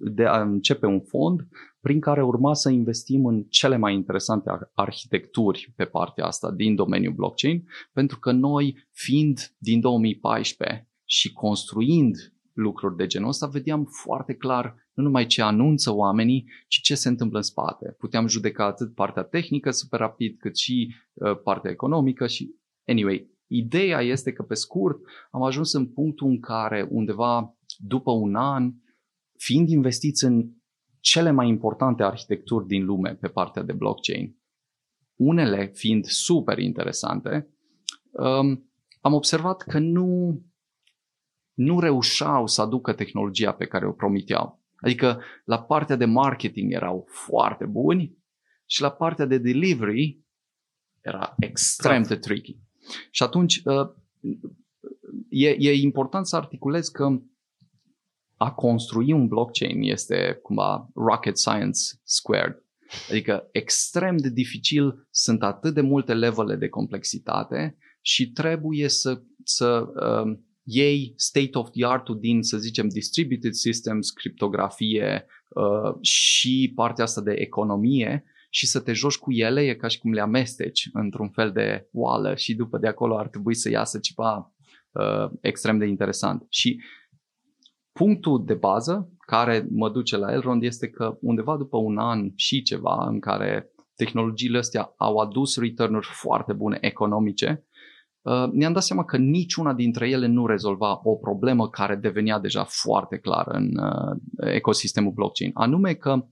de a începe un fond prin care urma să investim în cele mai interesante ar- arhitecturi pe partea asta din domeniul blockchain, pentru că noi, fiind din 2014 și construind lucruri de genul ăsta, vedeam foarte clar nu numai ce anunță oamenii, ci ce se întâmplă în spate. Puteam judeca atât partea tehnică super rapid, cât și uh, partea economică și anyway, ideea este că pe scurt am ajuns în punctul în care undeva după un an, fiind investiți în cele mai importante arhitecturi din lume pe partea de blockchain, unele fiind super interesante, um, am observat că nu, nu reușeau să aducă tehnologia pe care o promiteau. Adică la partea de marketing erau foarte buni și la partea de delivery era extrem de tricky. Și atunci uh, e, e important să articulez că a construi un blockchain este cumva rocket science squared. Adică extrem de dificil, sunt atât de multe levele de complexitate și trebuie să, să uh, iei state of the art din, să zicem, distributed systems, criptografie uh, și partea asta de economie și să te joci cu ele, e ca și cum le amesteci într-un fel de oală și după de acolo ar trebui să iasă ceva uh, extrem de interesant. Și punctul de bază care mă duce la Elrond este că undeva după un an și ceva în care tehnologiile astea au adus return-uri foarte bune economice, uh, ne-am dat seama că niciuna dintre ele nu rezolva o problemă care devenea deja foarte clară în uh, ecosistemul blockchain. Anume că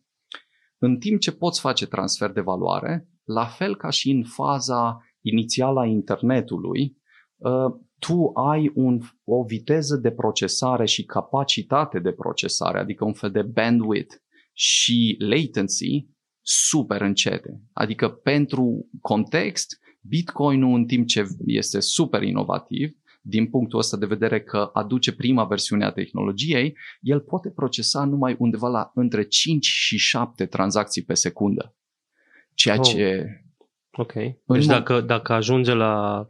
în timp ce poți face transfer de valoare, la fel ca și în faza inițială a internetului, uh, tu ai un, o viteză de procesare și capacitate de procesare, adică un fel de bandwidth și latency super încete. Adică pentru context, Bitcoin-ul în timp ce este super inovativ, din punctul ăsta de vedere că aduce prima versiune a tehnologiei, el poate procesa numai undeva la între 5 și 7 tranzacții pe secundă. Ceea
Oh.
ce...
Ok.
În
Deci
mo-
dacă, dacă ajunge la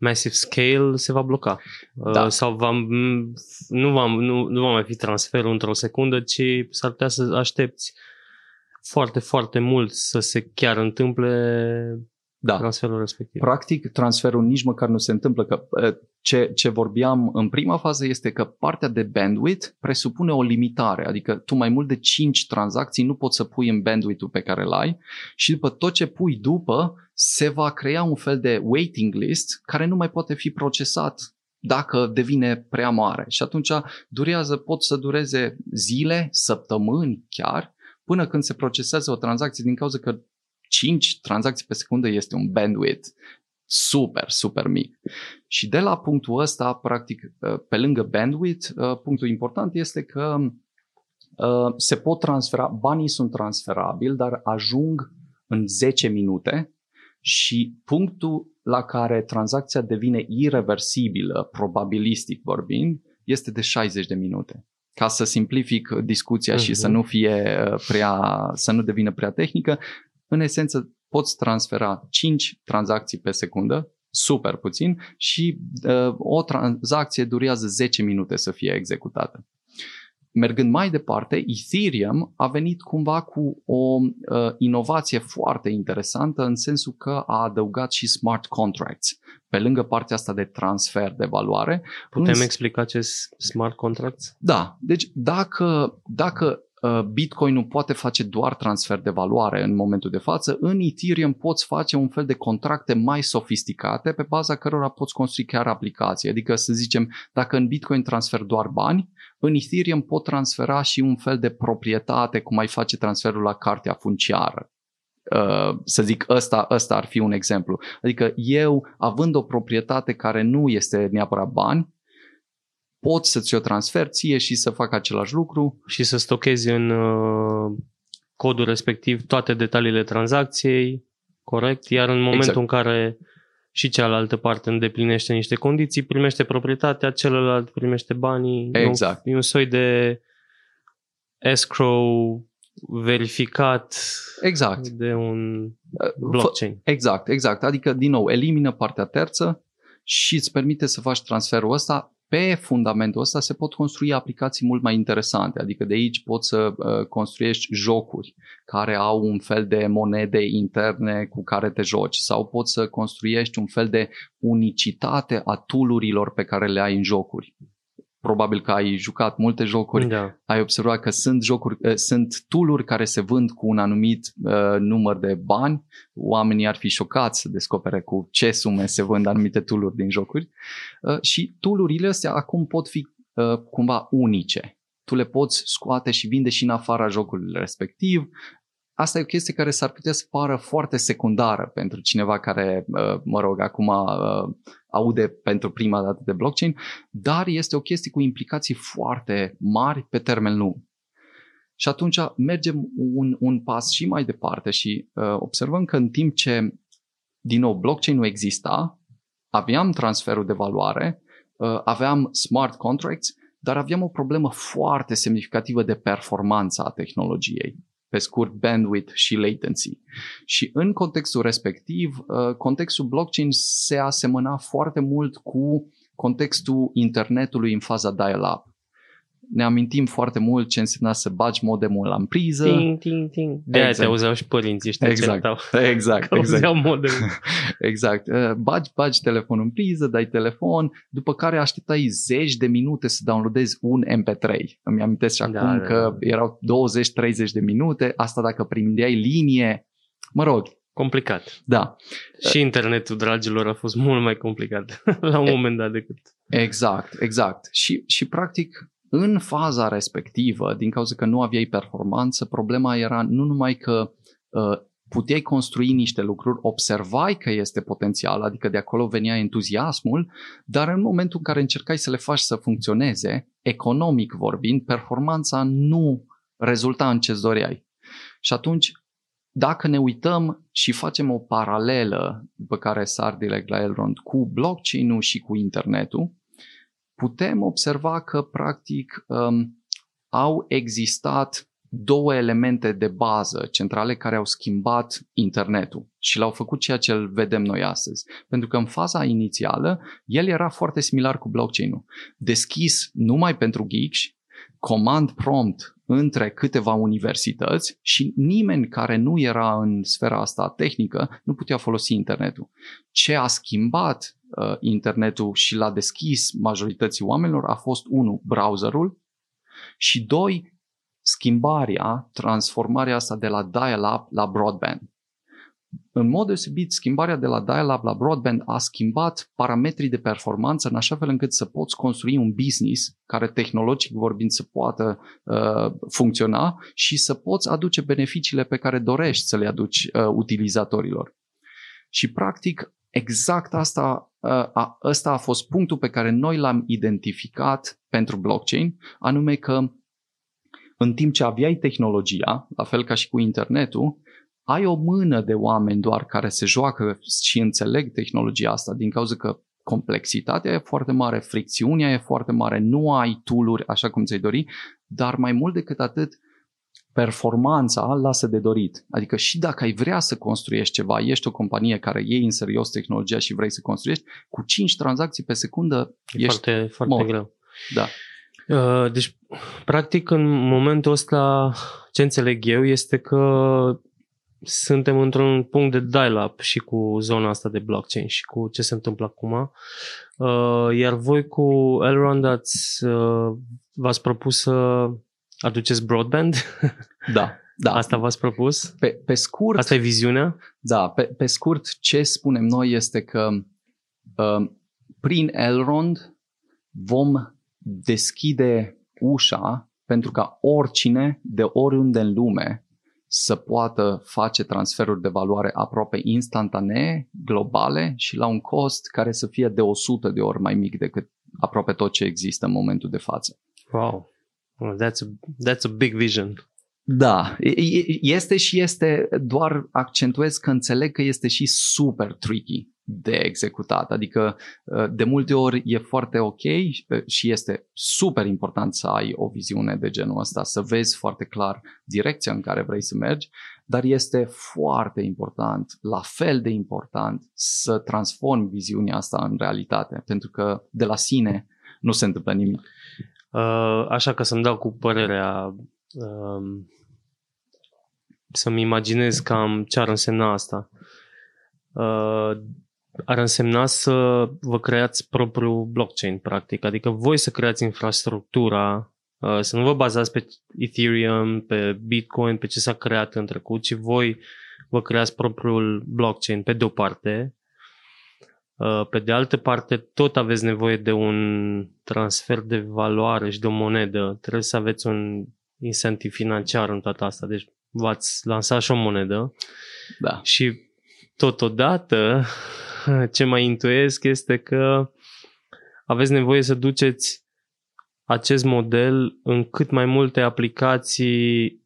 massive scale, se va bloca.
Da.
Uh, Sau va, m- nu, va, nu, nu va mai fi transferul într-o secundă, ci s-ar putea să aștepți foarte, foarte mult să se chiar întâmple
Da.
transferul respectiv.
Practic, transferul nici măcar nu se întâmplă. Că, uh, ce, ce vorbeam în prima fază este că partea de bandwidth presupune o limitare, adică tu mai mult de 5 tranzacții nu poți să pui în bandwidth-ul pe care îl ai și după tot ce pui după se va crea un fel de waiting list care nu mai poate fi procesat dacă devine prea mare. Și atunci durează, pot să dureze zile, săptămâni chiar, până când se procesează o tranzacție din cauza că 5 tranzacții pe secundă este un bandwidth super, super mic. Și de la punctul ăsta, practic, uh, pe lângă bandwidth, uh, punctul important este că uh, se pot transfera, banii sunt transferabili, dar ajung în 10 minute și punctul la care tranzacția devine irreversibilă, probabilistic vorbind, este de 60 de minute. Ca să simplific discuția uh-huh. și să
Mhm.
nu fie uh, prea, să nu devină prea tehnică, în esență poți transfera 5 tranzacții pe secundă, super puțin, și uh, o tranzacție durează 10 minute să fie executată. Mergând mai departe, Ethereum a venit cumva cu o uh, inovație foarte interesantă în sensul că a adăugat și smart contracts pe lângă partea asta de transfer de valoare.
Putem
Însă-
explica ce smart contracts?
Da, deci dacă, dacă uh, Bitcoin nu poate face doar transfer de valoare în momentul de față, în Ethereum poți face un fel de contracte mai sofisticate pe baza cărora poți construi chiar aplicații. Adică să zicem, dacă în Bitcoin transfer doar bani, în Ethereum pot transfera și un fel de proprietate, cum ai face transferul la cartea funciară. Uh, să zic, ăsta, ăsta ar fi un exemplu. Adică eu, având o proprietate care nu este neapărat bani, pot să ți-o transfer ție și să fac același lucru.
Și să stochezi în uh, codul respectiv toate detaliile tranzacției, corect? Iar în momentul
Exact.
în care și cealaltă parte îndeplinește niște condiții, primește proprietatea, celălalt primește banii. E un-
Exact.
E un soi de escrow verificat
Exact.
de un
Uh,
blockchain.
Fă- Exact, exact. Adică, din nou, elimină partea terță și îți permite să faci transferul ăsta. Pe fundamentul ăsta se pot construi aplicații mult mai interesante, adică de aici poți să uh, construiești jocuri care au un fel de monede interne cu care te joci sau poți să construiești un fel de unicitate a tool-urilor pe care le ai în jocuri. Probabil că ai jucat multe jocuri
Da.
ai observat că sunt jocuri, uh, sunt tooluri care se vând cu un anumit uh, număr de bani. Oamenii ar fi șocați să descopere cu ce sume se vând anumite tooluri din jocuri. Uh, și toolurile astea acum pot fi uh, cumva unice. Tu le poți scoate și vinde și în afara jocului respectiv. Asta e o chestie care s-ar putea să pară foarte secundară pentru cineva care, uh, mă rog, acum uh, aude pentru prima dată de blockchain, dar este o chestie cu implicații foarte mari pe termen lung. Și atunci mergem un, un pas și mai departe și uh, observăm că în timp ce, din nou, blockchain nu exista, aveam transferul de valoare, uh, aveam smart contracts, dar aveam o problemă foarte semnificativă de performanță a tehnologiei pe scurt bandwidth și latency. Și în contextul respectiv, uh, contextul blockchain se asemăna foarte mult cu contextul internetului în faza dial-up. Ne amintim foarte mult ce însemna să bagi modemul la priză.
Ting, ting, ting. De aia
Exact.
te auzeau și părinții ăștia
Exact.
certau.
Exact,
Că
exact.
auzeau modem.
Exact. Uh, Bagi, bagi telefonul în priză, dai telefon, după care așteptai zeci de minute să downloadezi un MP3. Îmi amintesc și
Da,
acum
da,
că
da.
erau 20-30 de minute, asta dacă prindeai linie, mă rog,
Complicat.
da,
Și internetul, dragilor, a fost mult mai complicat la un moment dat decât...
exact, exact. Și, și practic în faza respectivă, din cauza că nu aveai performanță, problema era nu numai că uh, puteai construi niște lucruri, observai că este potențial, adică de acolo venea entuziasmul, dar în momentul în care încercai să le faci să funcționeze, economic vorbind, performanța nu rezulta în ce-ți doreai. Și atunci, dacă ne uităm și facem o paralelă după care sar direct la Elrond cu blockchain-ul și cu internetul, putem observa că practic um, au existat două elemente de bază centrale care au schimbat internetul și l-au făcut ceea ce îl vedem noi astăzi. Pentru că în faza inițială, el era foarte similar cu blockchain-ul. Deschis numai pentru geeks, command prompt între câteva universități și nimeni care nu era în sfera asta tehnică nu putea folosi internetul. Ce a schimbat uh, internetul și l-a deschis majorității oamenilor a fost, unu, browserul și doi, schimbarea, transformarea asta de la dial-up la broadband în mod deosebit, schimbarea de la dial-up la broadband a schimbat parametrii de performanță în așa fel încât să poți construi un business care tehnologic vorbind să poată uh, funcționa și să poți aduce beneficiile pe care dorești să le aduci uh, utilizatorilor. Și practic exact asta, uh, a, ăsta a fost punctul pe care noi l-am identificat pentru blockchain, anume că în timp ce aveai tehnologia, la fel ca și cu internetul, ai o mână de oameni doar care se joacă și înțeleg tehnologia asta din cauza că complexitatea e foarte mare, fricțiunea e foarte mare, nu ai tooluri așa cum ți-ai dori, dar mai mult decât atât, performanța lasă de dorit. Adică și dacă ai vrea să construiești ceva, ești o companie care iei în serios tehnologia și vrei să construiești, cu 5 tranzacții pe secundă
e
ești
foarte, foarte
mort.
greu.
Da.
Uh, Deci, practic, în momentul ăsta, ce înțeleg eu este că suntem într-un punct de dial-up și cu zona asta de blockchain și cu ce se întâmplă acum. Uh, Iar voi cu Elrond ați, uh, v-ați propus să aduceți broadband?
Da. Da.
Asta v-ați propus?
Pe, pe scurt,
Asta e viziunea?
Da, pe, pe scurt, ce spunem noi este că uh, prin Elrond vom deschide ușa pentru ca oricine de oriunde în lume să poată face transferuri de valoare aproape instantanee, globale și la un cost care să fie de 100 de ori mai mic decât aproape tot ce există în momentul de față.
Wow. Well, that's, a, that's a big vision.
Da, e- e- este și este, doar accentuez că înțeleg că este și super tricky de executat. Adică uh, de multe ori e foarte ok uh, și este super important să ai o viziune de genul ăsta, să vezi foarte clar direcția în care vrei să mergi, dar este foarte important, la fel de important, să transformi viziunea asta în realitate, pentru că de la sine nu se întâmplă nimic.
Uh, așa că să-mi dau cu părerea um, să-mi imaginez cam ce ar însemna asta. Uh, ar însemna să vă creați propriul blockchain, practic. Adică voi să creați infrastructura, uh, să nu vă bazați pe Ethereum, pe Bitcoin, pe ce s-a creat în trecut, ci voi vă creați propriul blockchain pe de o parte. Uh, Pe de altă parte, tot aveți nevoie de un transfer de valoare și de o monedă. Trebuie să aveți un incentiv financiar în toată asta. Deci v-ați lansat și o monedă
Da.
și totodată ce mai intuiesc este că aveți nevoie să duceți acest model în cât mai multe aplicații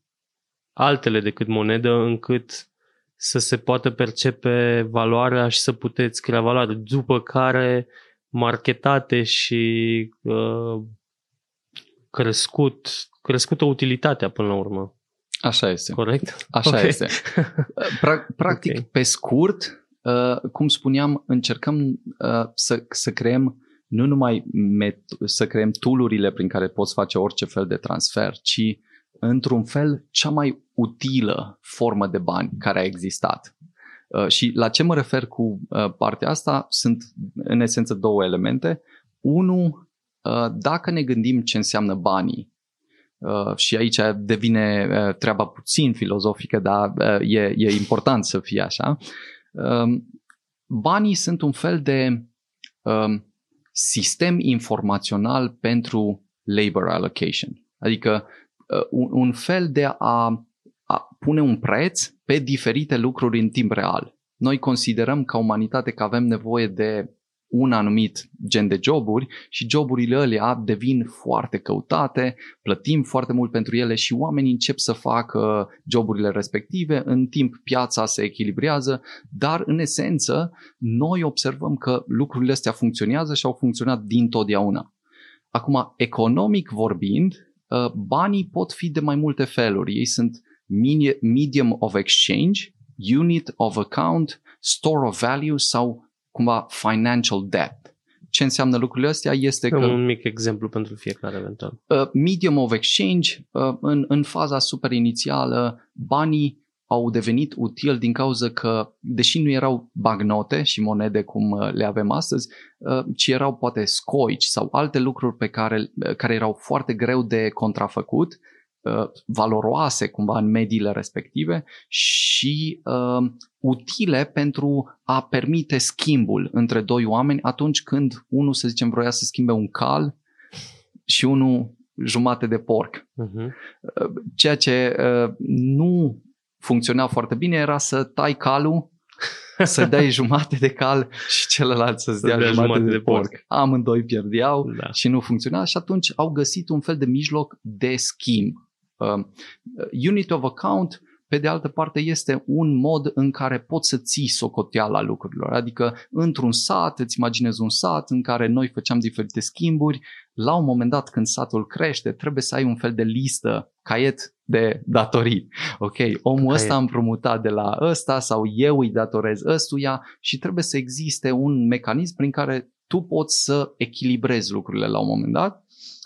altele decât monedă, încât să se poată percepe valoarea și să puteți crea valoare, după care marketate și uh, crescut, crescută utilitatea până la urmă.
Așa este.
Corect?
Așa
Ok.
este. Pra- practic,
Ok.
pe scurt, uh, cum spuneam, încercăm uh, să, să creăm nu numai met- să creăm toolurile prin care poți face orice fel de transfer, ci într-un fel cea mai utilă formă de bani care a existat. Uh, și la ce mă refer cu uh, partea asta sunt în esență două elemente. Unu, uh, dacă ne gândim ce înseamnă banii, Uh, și aici devine uh, treaba puțin filozofică, dar uh, e, e important să fie așa. Um, banii sunt un fel de um, sistem informațional pentru labor allocation, adică uh, un, un fel de a, a pune un preț pe diferite lucruri în timp real. Noi considerăm ca umanitate că avem nevoie de un anumit gen de joburi și joburile alea devin foarte căutate, plătim foarte mult pentru ele și oamenii încep să facă joburile respective, în timp piața se echilibrează, dar în esență noi observăm că lucrurile astea funcționează și au funcționat din totdeauna. Acum, economic vorbind, uh, banii pot fi de mai multe feluri. Ei sunt mini- medium of exchange, unit of account, store of value sau cumva financial debt. ce înseamnă lucrurile astea este
Dăm
că...
un mic exemplu pentru fiecare eventual.
Uh, medium of exchange, uh, în, în faza super inițială, banii au devenit util din cauza că, deși nu erau bagnote și monede cum uh, le avem astăzi, uh, ci erau poate scoici sau alte lucruri pe care, uh, care erau foarte greu de contrafăcut, uh, valoroase cumva în mediile respective și uh, utile pentru a permite schimbul între doi oameni atunci când unul, să zicem, vroia să schimbe un cal și unul jumate de porc.
Uh-huh.
Ceea ce uh, nu funcționa foarte bine era să tai calul, să dai jumate de cal și celălalt să-ți
Să
dea,
dea
jumate,
jumate
de,
de
porc.
porc.
Amândoi pierdeau
Da.
și nu funcționa și atunci au găsit un fel de mijloc de schimb. Uh, unit of account, pe de altă parte, este un mod în care poți să ții socoteala lucrurilor. Adică, într-un sat, îți imaginezi un sat în care noi făceam diferite schimburi, la un moment dat când satul crește, trebuie să ai un fel de listă, caiet de datorii. Ok, omul
Caiet.
ăsta a împrumutat de la ăsta sau eu îi datorez ăstuia și trebuie să existe un mecanism prin care tu poți să echilibrezi lucrurile la un moment dat.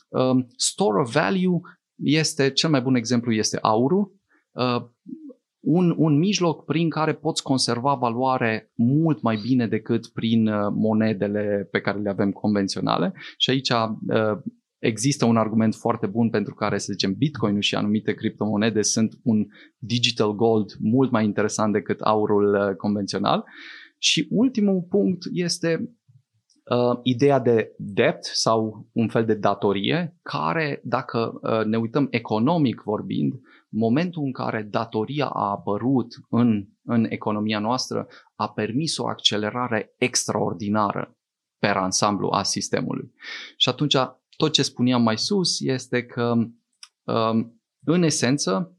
Um, store of value este, cel mai bun exemplu este aurul. Uh, un, un mijloc prin care poți conserva valoare mult mai bine decât prin uh, monedele pe care le avem convenționale. Și aici uh, există un argument foarte bun pentru care, să zicem, Bitcoin și anumite criptomonede sunt un digital gold mult mai interesant decât aurul uh, convențional. Și ultimul punct este uh, ideea de debt sau un fel de datorie, care, dacă uh, ne uităm economic vorbind, momentul în care datoria a apărut în, în economia noastră a permis o accelerare extraordinară per ansamblu a sistemului. Și atunci tot ce spuneam mai sus este că um, în esență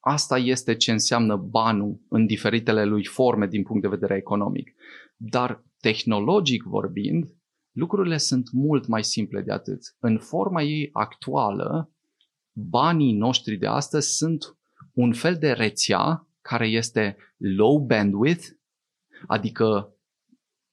asta este ce înseamnă banul în diferitele lui forme din punct de vedere economic. Dar tehnologic vorbind, lucrurile sunt mult mai simple de atât. În forma ei actuală, banii noștri de astăzi sunt un fel de rețea care este low bandwidth, adică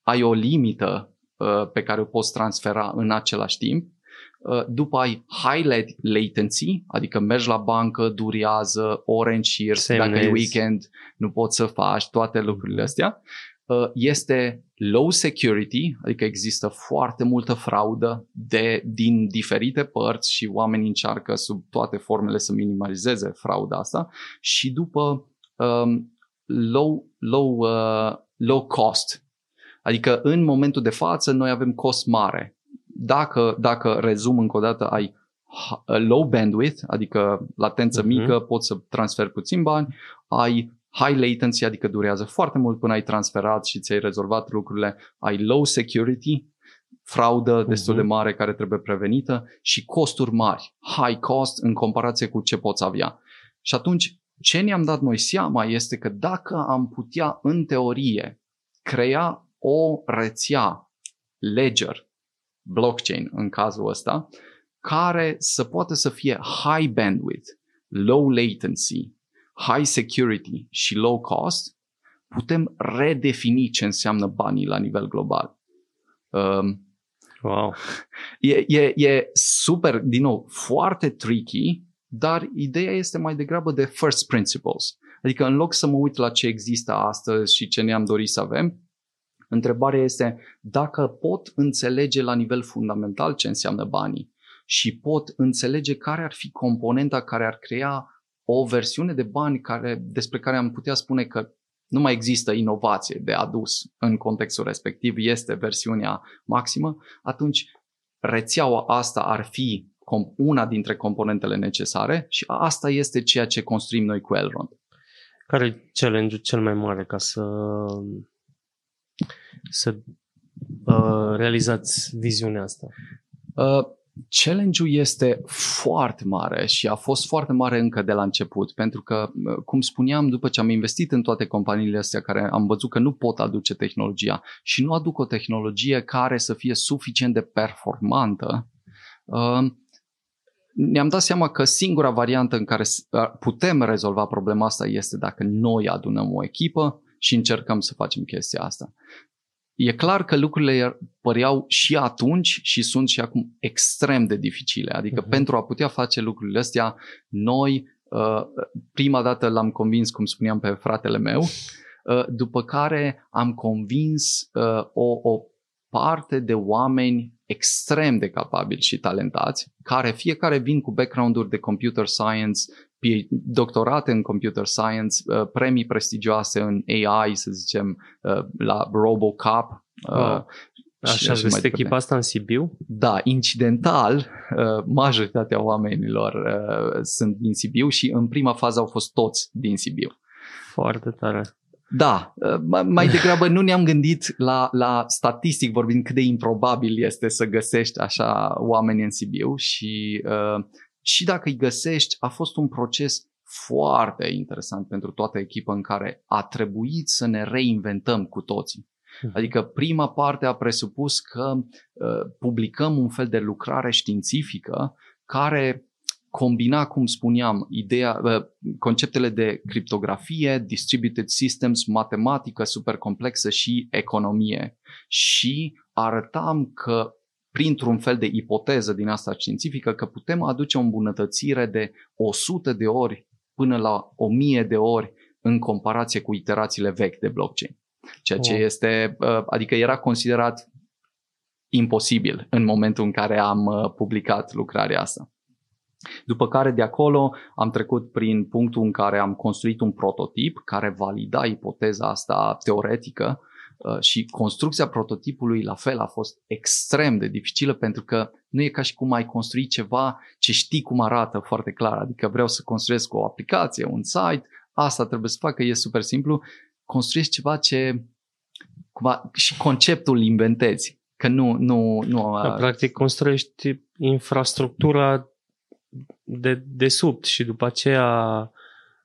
ai o limită uh, pe care o poți transfera în același timp. Uh, după ai high latency, adică mergi la bancă, durează, ore în șir, dacă e
Semnezi.
weekend nu poți să faci toate lucrurile astea. Uh, Este low security, adică există foarte multă fraudă de, din diferite părți și oamenii încearcă sub toate formele să minimalizeze frauda asta și după um, low, low, uh, low cost. Adică în momentul de față noi avem cost mare. Dacă, dacă rezum încă o dată, ai h- low bandwidth, adică latență
Mhm.
mică, poți să transferi puțin bani, ai high latency, adică durează foarte mult până ai transferat și ți-ai rezolvat lucrurile, ai low security, fraudă destul de
Mhm.
mare care trebuie prevenită și costuri mari, high cost în comparație cu ce poți avea. Și atunci, ce ne-am dat noi seama este că dacă am putea, în teorie, crea o rețea ledger, blockchain în cazul ăsta, care să poată să fie high bandwidth, low latency, high security și low cost, putem redefini ce înseamnă banii la nivel global. Um,
Wow.
E, e, e super, din nou, foarte tricky, dar ideea este mai degrabă de first principles. Adică în loc să mă uit la ce există astăzi și ce ne-am dorit să avem, întrebarea este dacă pot înțelege la nivel fundamental ce înseamnă banii și pot înțelege care ar fi componenta care ar crea o versiune de bani care, despre care am putea spune că nu mai există inovație de adus în contextul respectiv, este versiunea maximă, atunci rețeaua asta ar fi com- una dintre componentele necesare și asta este ceea ce construim noi cu Elrond.
Care e challenge-ul cel mai mare ca să să uh, realizați viziunea asta?
Uh, challenge-ul este foarte mare și a fost foarte mare încă de la început, pentru că, uh, cum spuneam, după ce am investit în toate companiile astea care am văzut că nu pot aduce tehnologia și nu aduc o tehnologie care să fie suficient de performantă, uh, ne-am dat seama că singura variantă în care s- uh, putem rezolva problema asta este dacă noi adunăm o echipă și încercăm să facem chestia asta. E clar că lucrurile păreau și atunci și sunt și acum extrem de dificile. Adică uh-huh. pentru a putea face lucrurile astea, noi uh, prima dată l-am convins, cum spuneam, pe fratele meu, uh, după care am convins uh, o, o parte de oameni extrem de capabili și talentați, care fiecare vin cu background-uri de computer science, doctorate în computer science, uh, premii prestigioase în AI, să zicem, uh, la RoboCop.
Uh, wow. Așa ați găsit echipa asta în Sibiu?
Da, incidental, majoritatea oamenilor sunt din Sibiu și în prima fază au fost toți din Sibiu.
Foarte tare.
Da, mai degrabă nu ne-am gândit la, la statistic vorbind cât de improbabil este să găsești așa oameni în Sibiu și uh, și dacă îi găsești, a fost un proces foarte interesant pentru toată echipa în care a trebuit să ne reinventăm cu toții. Hmm. Adică prima parte a presupus că uh, publicăm un fel de lucrare științifică care combina, cum spuneam, ideea, uh, conceptele de criptografie, distributed systems, matematică super complexă și economie. Și arătam că printr-un fel de ipoteză din asta științifică că putem aduce o îmbunătățire de 100 de ori până la 1000 de ori în comparație cu iterațiile vechi de blockchain. Ceea ce este, uh, adică era considerat imposibil în momentul în care am uh, publicat lucrarea asta. După care de acolo am trecut prin punctul în care am construit un prototip care valida ipoteza asta teoretică Uh, și construcția prototipului la fel a fost extrem de dificilă pentru că nu e ca și cum ai construi ceva ce știi cum arată foarte clar. Adică vreau să construiesc o aplicație, un site, asta trebuie să fac, că e super simplu. Construiești ceva ce cumva, și conceptul inventezi. Că nu... nu, nu
da, practic construiești infrastructura de, de sub și după aceea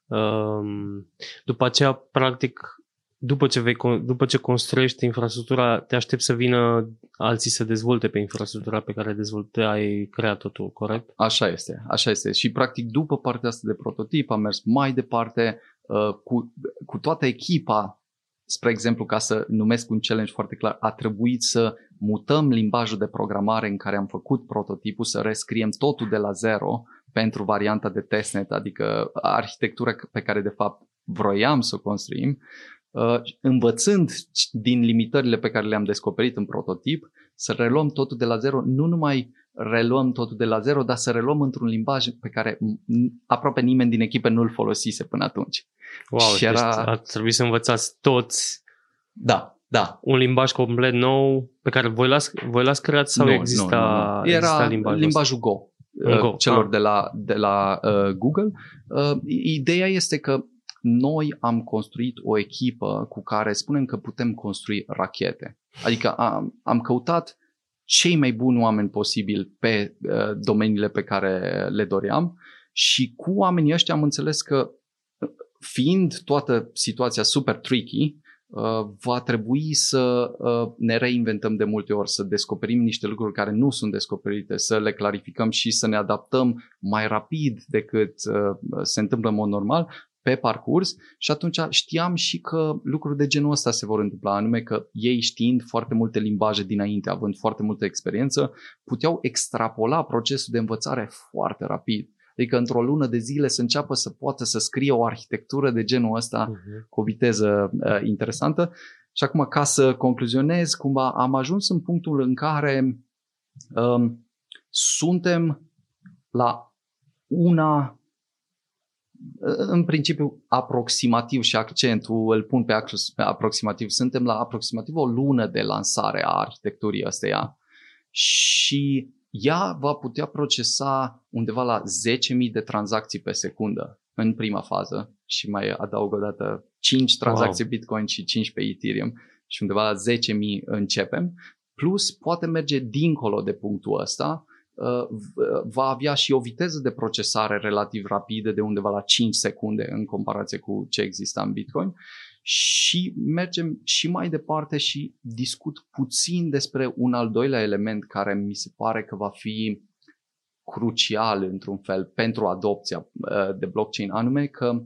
um, după aceea practic după ce, vei, după ce construiești infrastructura, te aștepți să vină alții să dezvolte pe infrastructura pe care dezvolte, ai creat-o tu, corect?
Așa este, așa este. Și practic după partea asta de prototip am mers mai departe uh, cu, cu toată echipa, spre exemplu, ca să numesc un challenge foarte clar, a trebuit să mutăm limbajul de programare în care am făcut prototipul, să rescriem totul de la zero pentru varianta de testnet, adică arhitectura pe care de fapt vroiam să o construim Uh, învățând din limitările pe care le-am descoperit în prototip, să reluăm totul de la zero, nu numai reluăm totul de la zero, dar să reluăm într-un limbaj pe care aproape nimeni din echipă nu-l folosise până atunci.
Wow, și era... deci a trebuit să învățați toți
da, da.
un limbaj complet nou pe care voi l-ați, voi l-ați creat sau nu, exista, nu, nu, nu.
Era exista limbajul, limbajul Go. Go. Uh, celor ah. de la, de la uh, Google. Uh, ideea este că noi am construit o echipă cu care spunem că putem construi rachete. Adică am, am căutat cei mai buni oameni posibil pe uh, domeniile pe care le doream și cu oamenii ăștia am înțeles că fiind toată situația super tricky, uh, va trebui să uh, ne reinventăm de multe ori, să descoperim niște lucruri care nu sunt descoperite, să le clarificăm și să ne adaptăm mai rapid decât uh, se întâmplă în mod normal, pe parcurs și atunci știam și că lucruri de genul ăsta se vor întâmpla, anume că ei știind foarte multe limbaje dinainte, având foarte multă experiență, puteau extrapola procesul de învățare foarte rapid. Adică într-o lună de zile să înceapă să poată să scrie o arhitectură de genul ăsta uh-huh. cu o viteză uh, interesantă. Și acum, ca să concluzionez, cumva am ajuns în punctul în care um, suntem la una în principiu aproximativ și accentul îl pun pe aproximativ. Suntem la aproximativ o lună de lansare a arhitecturii ăsteia și ea va putea procesa undeva la 10.000 de tranzacții pe secundă în prima fază și mai adaug o dată 5 tranzacții wow. Bitcoin și 5 pe Ethereum și undeva la 10.000 începem. Plus poate merge dincolo de punctul ăsta Uh, va avea și o viteză de procesare relativ rapidă de undeva la 5 secunde în comparație cu ce exista în Bitcoin. Și mergem și mai departe și discut puțin despre un al doilea element care mi se pare că va fi crucial într-un fel pentru adopția uh, de blockchain, anume că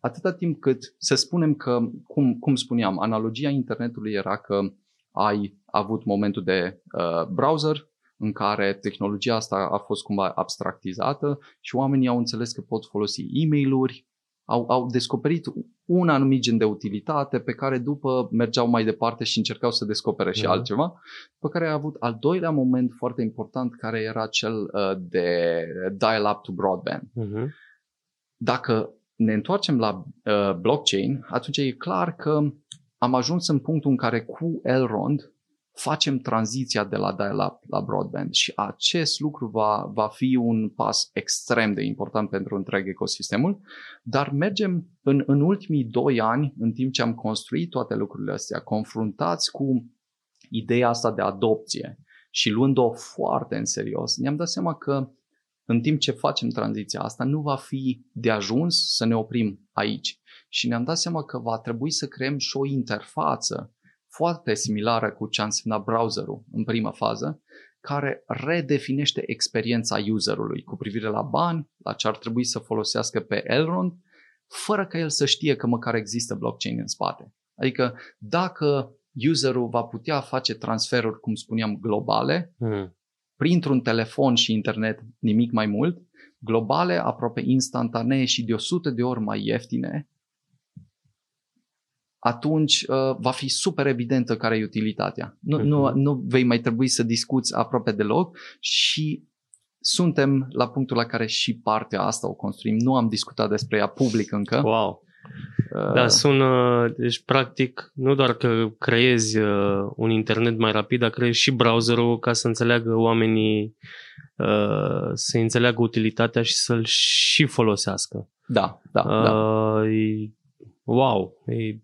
atâta timp cât să spunem că, cum, cum spuneam, analogia internetului era că ai avut momentul de uh, browser, în care tehnologia asta a fost cumva abstractizată și oamenii au înțeles că pot folosi e mail au, au descoperit un anumit gen de utilitate pe care după mergeau mai departe și încercau să descopere și uh-huh. altceva, pe care a avut al doilea moment foarte important care era cel uh, de dial-up to broadband. Uh-huh. Dacă ne întoarcem la uh, blockchain, atunci e clar că am ajuns în punctul în care cu Elrond facem tranziția de la dial-up la broadband și acest lucru va, va fi un pas extrem de important pentru întreg ecosistemul, dar mergem în, în ultimii doi ani, în timp ce am construit toate lucrurile astea, confruntați cu ideea asta de adopție și luând-o foarte în serios, ne-am dat seama că în timp ce facem tranziția asta, nu va fi de ajuns să ne oprim aici. Și ne-am dat seama că va trebui să creăm și o interfață foarte similară cu ce a însemnat browserul în prima fază, care redefinește experiența userului cu privire la bani, la ce ar trebui să folosească pe Elrond, fără ca el să știe că măcar există blockchain în spate. Adică dacă userul va putea face transferuri, cum spuneam, globale, hmm. printr-un telefon și internet, nimic mai mult, globale, aproape instantanee și de 100 de ori mai ieftine, atunci uh, va fi super evidentă care e utilitatea. Nu, uh-huh. nu, mhm. nu vei mai trebui să discuți aproape deloc și suntem la punctul la care și partea asta o construim. Nu am discutat despre ea public încă.
Wow! Uh, da, sună, deci practic nu doar că creezi uh, un internet mai rapid, dar creezi și browserul ca să înțeleagă oamenii, uh, să înțeleagă utilitatea și să-l și folosească.
Da, da, uh, da.
E, wow, e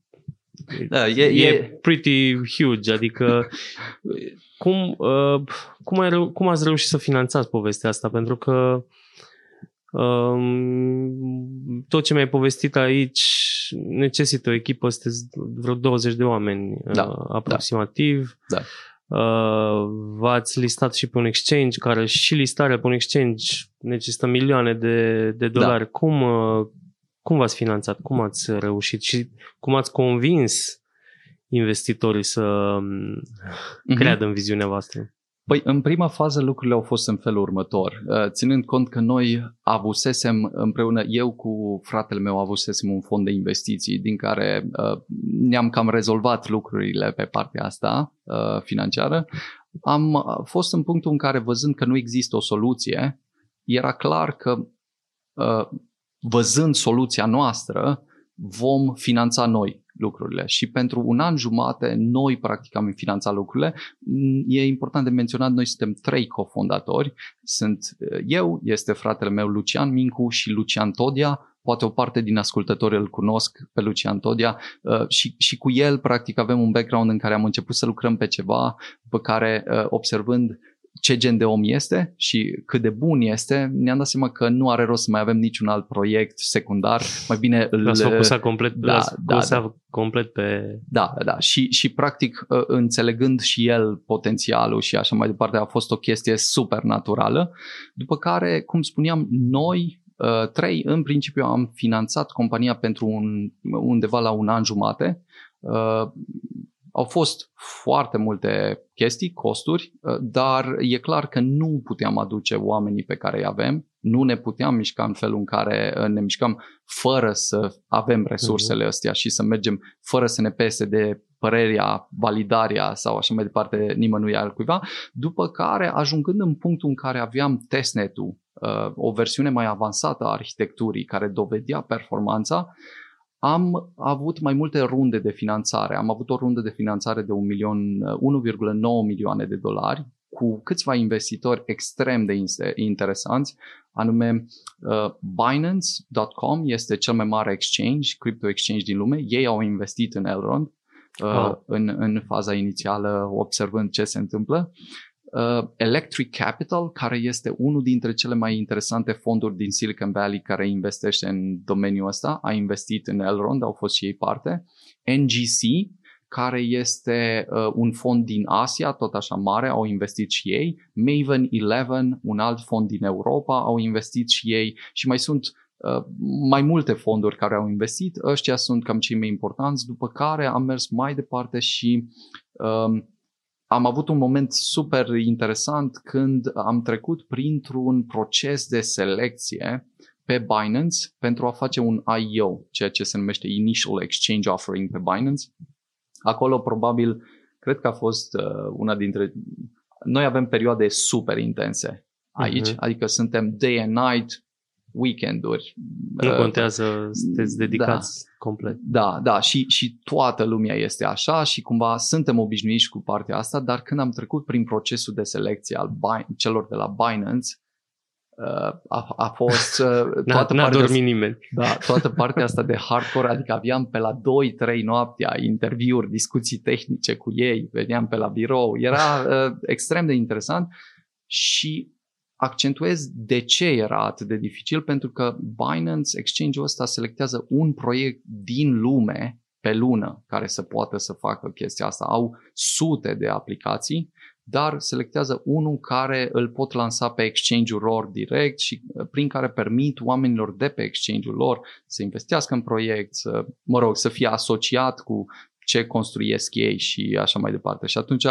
da, e, e, e pretty huge, adică cum, uh, cum, ai reu- cum ați reușit să finanțați povestea asta? Pentru că um, tot ce mi-ai povestit aici necesită o echipă, sunteți vreo 20 de oameni da, uh, aproximativ.
Da.
Uh, v-ați listat și pe un exchange care și listarea pe un exchange necesită milioane de, de dolari. Da. Cum, uh, cum v-ați finanțat? Cum ați reușit? Și cum ați convins investitorii să mm-hmm. creadă în viziunea voastră?
Păi, în prima fază lucrurile au fost în felul următor. Uh, ținând cont că noi avusesem împreună, eu cu fratele meu avusesem un fond de investiții din care uh, ne-am cam rezolvat lucrurile pe partea asta uh, financiară, am fost în punctul în care văzând că nu există o soluție, era clar că văzând soluția noastră, vom finanța noi lucrurile. Și pentru un an jumate, noi practic am finanțat lucrurile. E important de menționat, noi suntem trei cofondatori. Sunt eh, eu, este fratele meu Lucian Mincu și Lucian Todia, poate o parte din ascultători îl cunosc pe Lucian Todia uh, și, și cu el practic avem un background în care am început să lucrăm pe ceva pe care uh, observând ce gen de om este și cât de bun este, ne-am dat seama că nu are rost să mai avem niciun alt proiect secundar. Mai bine
îl... L-ați focusat complet, da, da, da. complet pe...
Da, da. Și, și practic ă, înțelegând și el potențialul și așa mai departe, a fost o chestie super naturală. După care, cum spuneam, noi ă, trei, în principiu am finanțat compania pentru un, undeva la un an jumate ă, au fost foarte multe chestii, costuri, uh, dar e clar că nu puteam aduce oamenii pe care îi avem, nu ne puteam mișca în felul în care uh, ne mișcăm fără să avem resursele uh-huh. astea și să mergem fără să ne pese de părerea, validarea sau așa mai departe nimănui altcuiva, după care ajungând în punctul în care aveam testnet-ul, uh, o versiune mai avansată a arhitecturii care dovedea performanța, am avut mai multe runde de finanțare. Am avut o rundă de finanțare de 1 milion, 1,9 milioane de dolari cu câțiva investitori extrem de interesanți, anume uh, Binance.com este cel mai mare exchange, crypto exchange din lume. Ei au investit în Elrond uh, wow. în, în faza inițială, observând ce se întâmplă uh, Electric Capital, care este unul dintre cele mai interesante fonduri din Silicon Valley care investește în domeniul ăsta, a investit în Elrond, au fost și ei parte. NGC, care este uh, un fond din Asia, tot așa mare, au investit și ei. Maven 11, un alt fond din Europa, au investit și ei și mai sunt uh, mai multe fonduri care au investit. Ăștia sunt cam cei mai importanți, după care am mers mai departe și um, am avut un moment super interesant când am trecut printr-un proces de selecție pe Binance pentru a face un IO, ceea ce se numește Initial Exchange Offering pe Binance. Acolo probabil, cred că a fost uh, una dintre... Noi avem perioade super intense aici, uh-huh. adică suntem day and night, weekenduri.
Nu uh, contează, sunteți dedicați da, complet.
Da, da, și, și toată lumea este așa și cumva suntem obișnuiți cu partea asta, dar când am trecut prin procesul de selecție al celor de la Binance, uh, a, a fost uh,
toată, n-a, partea, dormit nimeni.
Da, toată partea asta de hardcore, adică aveam pe la 2-3 noaptea interviuri, discuții tehnice cu ei, veneam pe la birou, era uh, extrem de interesant și accentuez de ce era atât de dificil, pentru că Binance, exchange-ul ăsta, selectează un proiect din lume pe lună care să poată să facă chestia asta. Au sute de aplicații, dar selectează unul care îl pot lansa pe exchange-ul lor direct și uh, prin care permit oamenilor de pe exchange-ul lor să investească în proiect, să, mă rog, să fie asociat cu ce construiesc ei și așa mai departe. Și atunci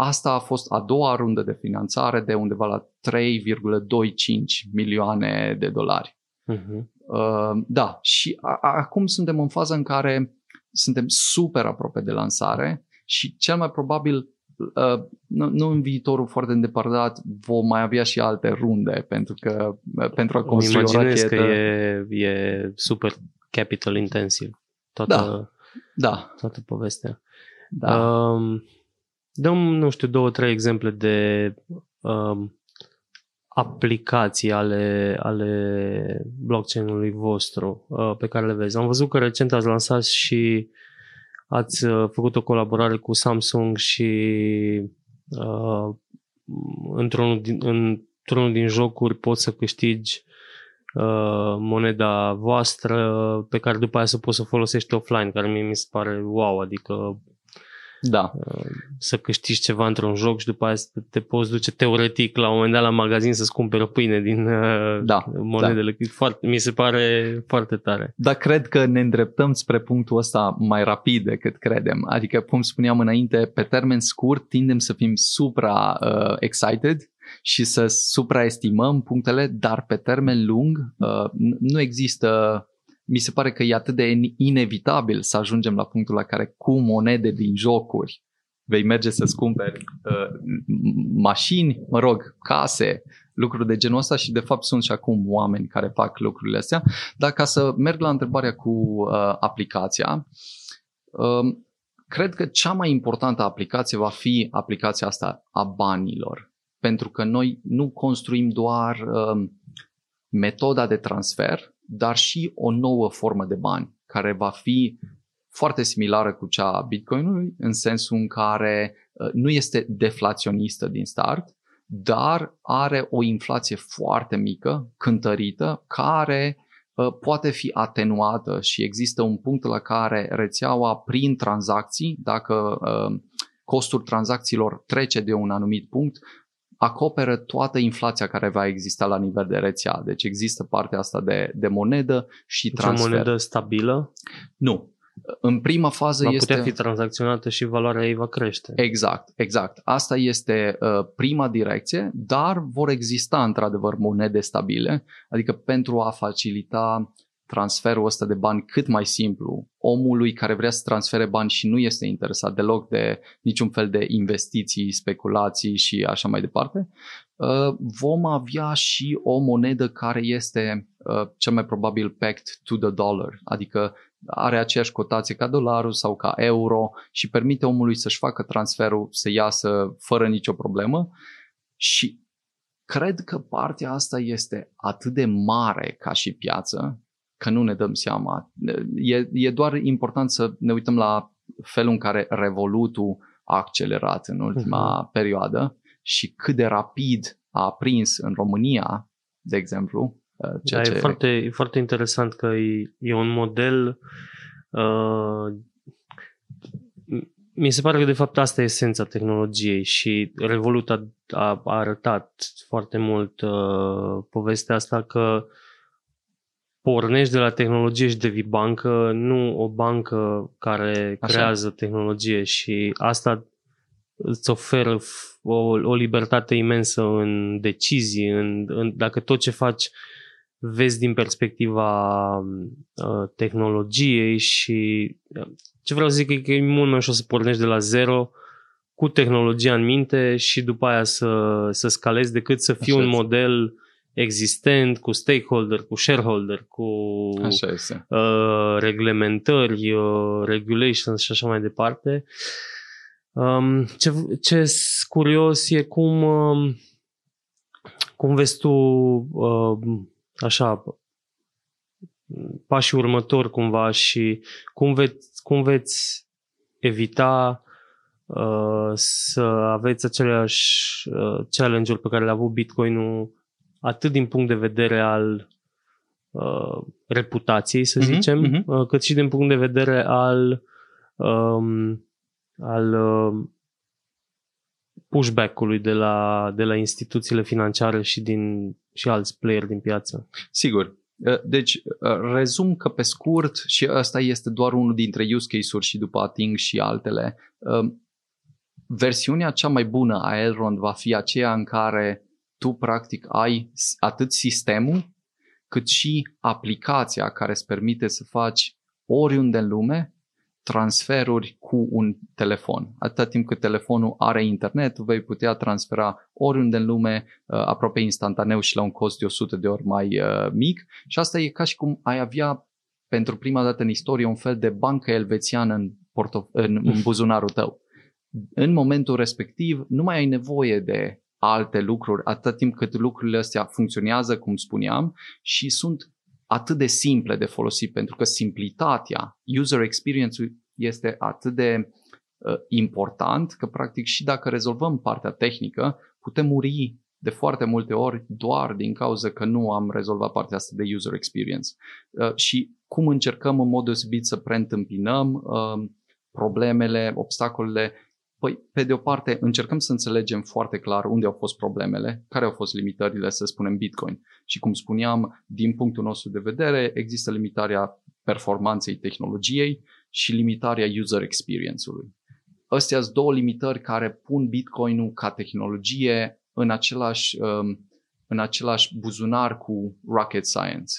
Asta a fost a doua rundă de finanțare de undeva la 3,25 milioane de dolari. Uh-huh. Uh, da, și a, a, acum suntem în faza în care suntem super aproape de lansare și cel mai probabil uh, nu, nu în viitorul foarte îndepărtat vom mai avea și alte runde pentru că uh, pentru a construi o rachetă.
că e, e super capital intensiv toată,
da. Da.
toată povestea. Da. Um, Dăm, nu știu, două, trei exemple de um, aplicații ale, ale blockchain-ului vostru uh, pe care le vezi. Am văzut că recent ați lansat și ați uh, făcut o colaborare cu Samsung și uh, într-unul din, într-unul din jocuri poți să câștigi uh, moneda voastră pe care după aia să poți să folosești offline, care mie mi se pare wow, adică
da.
Să câștigi ceva într-un joc și după aia te poți duce teoretic la un moment dat la magazin să-ți cumperi o pâine din uh, da, monedele. Da. Foarte, mi se pare foarte tare.
Dar cred că ne îndreptăm spre punctul ăsta mai rapid decât credem. Adică, cum spuneam înainte, pe termen scurt tindem să fim supra uh, excited și să supraestimăm punctele, dar pe termen lung uh, nu există mi se pare că e atât de inevitabil să ajungem la punctul la care cu monede din jocuri vei merge să-ți cumperi uh, mașini, mă rog, case, lucruri de genul ăsta și de fapt sunt și acum oameni care fac lucrurile astea. Dar ca să merg la întrebarea cu uh, aplicația, uh, cred că cea mai importantă aplicație va fi aplicația asta a banilor. Pentru că noi nu construim doar uh, metoda de transfer, dar și o nouă formă de bani care va fi foarte similară cu cea a Bitcoinului în sensul în care uh, nu este deflaționistă din start, dar are o inflație foarte mică, cântărită, care uh, poate fi atenuată și există un punct la care rețeaua prin tranzacții, dacă uh, costul tranzacțiilor trece de un anumit punct, acoperă toată inflația care va exista la nivel de rețea. Deci există partea asta de, de monedă și deci transfer.
o monedă stabilă?
Nu. În prima fază
va
este...
putea fi tranzacționată și valoarea ei va crește.
Exact, exact. Asta este uh, prima direcție, dar vor exista într-adevăr monede stabile, adică pentru a facilita transferul ăsta de bani cât mai simplu. Omului care vrea să transfere bani și nu este interesat deloc de niciun fel de investiții, speculații și așa mai departe, uh, vom avea și o monedă care este uh, cel mai probabil pegged to the dollar, adică are aceeași cotație ca dolarul sau ca euro și permite omului să-și facă transferul să iasă fără nicio problemă. Și cred că partea asta este atât de mare ca și piață că nu ne dăm seama. E, e doar important să ne uităm la felul în care Revolutul a accelerat în ultima uh-huh. perioadă și cât de rapid a aprins în România, de exemplu.
Uh, ceea da, ce... e, foarte, e foarte interesant că e, e un model uh, mi se pare că de fapt asta e esența tehnologiei și Revolut a, a, a arătat foarte mult uh, povestea asta că uh, pornești de la tehnologie și devii bancă, nu o bancă care Așa. creează tehnologie și asta îți oferă o, o libertate imensă în decizii, în, în, dacă tot ce faci vezi din perspectiva uh, tehnologiei și uh, ce vreau să zic e că e mult mai ușor să pornești de la zero cu tehnologia în minte și după aia să, să scalezi decât să fii Așa un este. model existent cu stakeholder, cu shareholder, cu
așa este.
Uh, reglementări, uh, regulations și așa mai departe. Um, ce, ce curios e cum, um, cum vezi tu uh, așa pașii următori cumva și cum veți, cum veți evita uh, să aveți aceleași uh, challenge-uri pe care le-a avut Bitcoin-ul atât din punct de vedere al uh, reputației, să uh-huh, zicem, uh-huh. Uh, cât și din punct de vedere al um, al uh, pushback-ului de la, de la instituțiile financiare și, din, și alți player din piață.
Sigur. Uh, deci, uh, rezum că pe scurt, și ăsta este doar unul dintre use case-uri și după ating și altele, uh, versiunea cea mai bună a Elrond va fi aceea în care tu practic ai atât sistemul cât și aplicația care îți permite să faci oriunde în lume transferuri cu un telefon. Atâta timp cât telefonul are internet, vei putea transfera oriunde în lume, uh, aproape instantaneu și la un cost de 100 de ori mai uh, mic. Și asta e ca și cum ai avea pentru prima dată în istorie un fel de bancă elvețiană în, portof- în, în buzunarul tău. În momentul respectiv nu mai ai nevoie de alte lucruri atâta timp cât lucrurile astea funcționează, cum spuneam, și sunt atât de simple de folosit, pentru că simplitatea, user experience este atât de uh, important că practic și dacă rezolvăm partea tehnică, putem muri de foarte multe ori doar din cauza că nu am rezolvat partea asta de user experience. Uh, și cum încercăm în mod deosebit să preîntâmpinăm uh, problemele, obstacolele Păi, pe de o parte, încercăm să înțelegem foarte clar unde au fost problemele, care au fost limitările, să spunem, Bitcoin. Și cum spuneam, din punctul nostru de vedere, există limitarea performanței tehnologiei și limitarea user experience-ului. Astea sunt două limitări care pun Bitcoin-ul ca tehnologie în același, um, în același buzunar cu rocket science.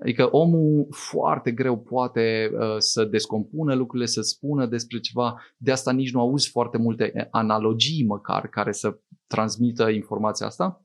Adică omul foarte greu poate uh, să descompună lucrurile, să spună despre ceva. De asta nici nu auzi foarte multe analogii măcar care să transmită informația asta.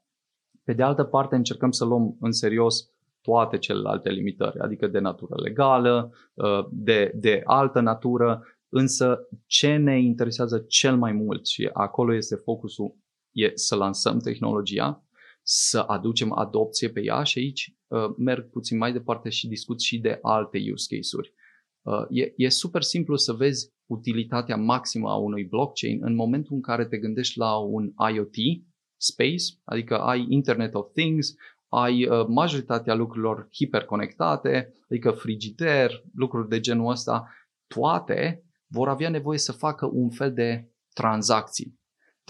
Pe de altă parte, încercăm să luăm în serios toate celelalte limitări, adică de natură legală, uh, de, de altă natură, însă ce ne interesează cel mai mult și acolo este focusul, e să lansăm tehnologia, să aducem adopție pe ea și aici uh, merg puțin mai departe și discut și de alte use case-uri. Uh, e, e super simplu să vezi utilitatea maximă a unui blockchain în momentul în care te gândești la un IoT space, adică ai Internet of Things, ai uh, majoritatea lucrurilor hiperconectate, adică frigider, lucruri de genul ăsta, toate vor avea nevoie să facă un fel de tranzacții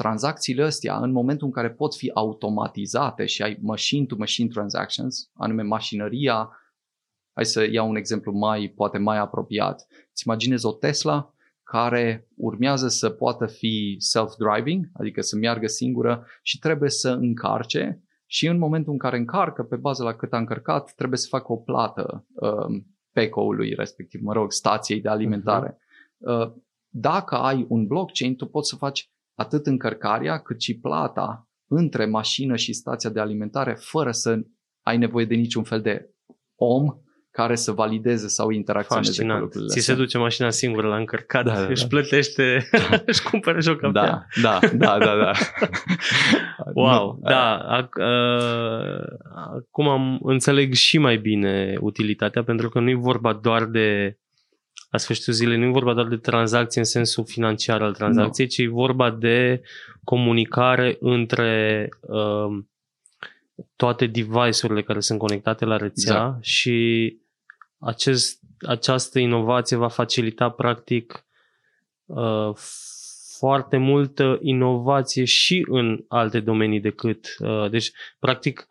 tranzacțiile astea, în momentul în care pot fi automatizate și ai machine-to-machine transactions, anume mașinăria, hai să iau un exemplu mai, poate mai apropiat. Îți imaginezi o Tesla care urmează să poată fi self-driving, adică să meargă singură și trebuie să încarce și în momentul în care încarcă, pe bază la cât a încărcat, trebuie să facă o plată um, PECO-ului respectiv, mă rog, stației de alimentare. Uh-huh. Uh, dacă ai un blockchain, tu poți să faci atât încărcarea cât și plata între mașină și stația de alimentare fără să ai nevoie de niciun fel de om care să valideze sau interacționeze Fascinant. cu lucrurile
Ți se duce mașina singură la încărcat, da, da, își da. plătește, își cumpără și o
cafea. Da, da, da, da. da.
wow, nu, da. Uh, acum am înțeleg și mai bine utilitatea, pentru că nu e vorba doar de la sfârșitul zilei nu e vorba doar de tranzacții în sensul financiar al tranzacției, no. ci e vorba de comunicare între uh, toate device-urile care sunt conectate la rețea exact. și acest, această inovație va facilita practic uh, foarte multă inovație și în alte domenii decât. Uh, deci, practic,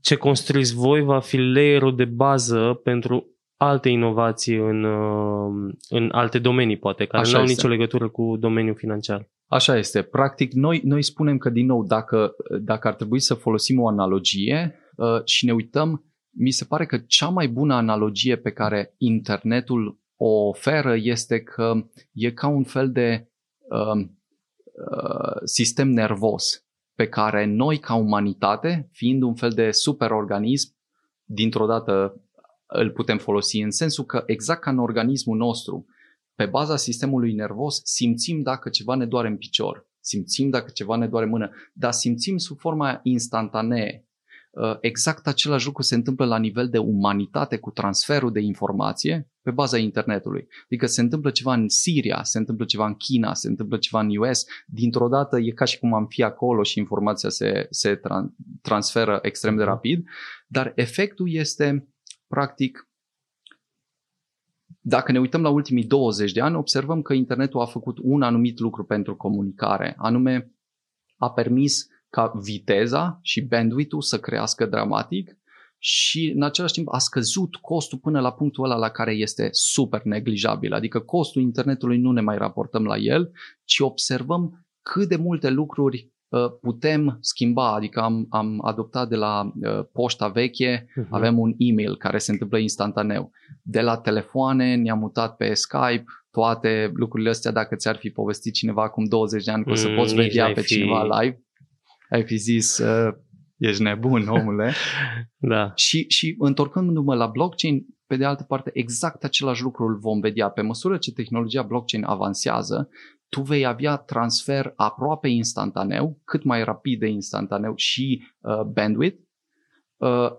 ce construiți voi va fi layerul de bază pentru alte inovații în, uh, în alte domenii, poate, care nu au nicio legătură cu domeniul financiar.
Așa este. Practic, noi, noi spunem că, din nou, dacă, dacă ar trebui să folosim o analogie uh, și ne uităm, mi se pare că cea mai bună analogie pe care internetul o oferă este că e ca un fel de uh, uh, sistem nervos pe care noi, ca umanitate, fiind un fel de superorganism, dintr-o dată îl putem folosi în sensul că exact ca în organismul nostru, pe baza sistemului nervos, simțim dacă ceva ne doare în picior, simțim dacă ceva ne doare în mână, dar simțim sub forma instantanee. Uh, exact același lucru se întâmplă la nivel de umanitate cu transferul de informație pe baza internetului. Adică se întâmplă ceva în Siria, se întâmplă ceva în China, se întâmplă ceva în US, dintr-o dată e ca și cum am fi acolo și informația se, se tran- transferă extrem de rapid, dar efectul este practic dacă ne uităm la ultimii 20 de ani, observăm că internetul a făcut un anumit lucru pentru comunicare, anume a permis ca viteza și bandwidth-ul să crească dramatic și în același timp a scăzut costul până la punctul ăla la care este super neglijabil. Adică costul internetului nu ne mai raportăm la el, ci observăm cât de multe lucruri uh, putem schimba, adică am, am adoptat de la uh, poșta veche, uh-huh. avem un e-mail care se întâmplă instantaneu. De la telefoane ne-am mutat pe Skype, toate lucrurile astea, dacă ți-ar fi povestit cineva acum 20 de ani că o să mm, poți vedea pe fi... cineva live, ai fi zis, uh, ești nebun, omule.
da.
Și, și întorcându-mă la blockchain, pe de altă parte, exact același lucru îl vom vedea. Pe măsură ce tehnologia blockchain avansează, tu vei avea transfer aproape instantaneu, cât mai rapid de instantaneu și uh, bandwidth, uh,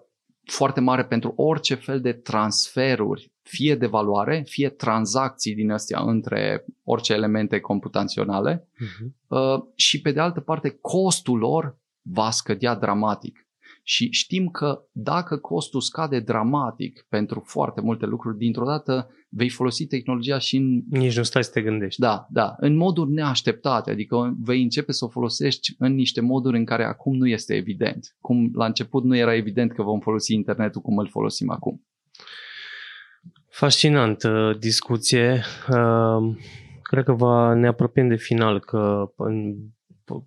foarte mare pentru orice fel de transferuri, fie de valoare, fie tranzacții din astea între orice elemente computaționale uh-huh. uh, și pe de altă parte costul lor va scădea dramatic. Și știm că dacă costul scade dramatic pentru foarte multe lucruri, dintr-o dată vei folosi tehnologia și în...
Nici nu stai să te gândești.
Da, da, în moduri neașteptate, adică vei începe să o folosești în niște moduri în care acum nu este evident. Cum la început nu era evident că vom folosi internetul cum îl folosim acum.
Fascinantă discuție. Uh, cred că va, ne apropiem de final, că în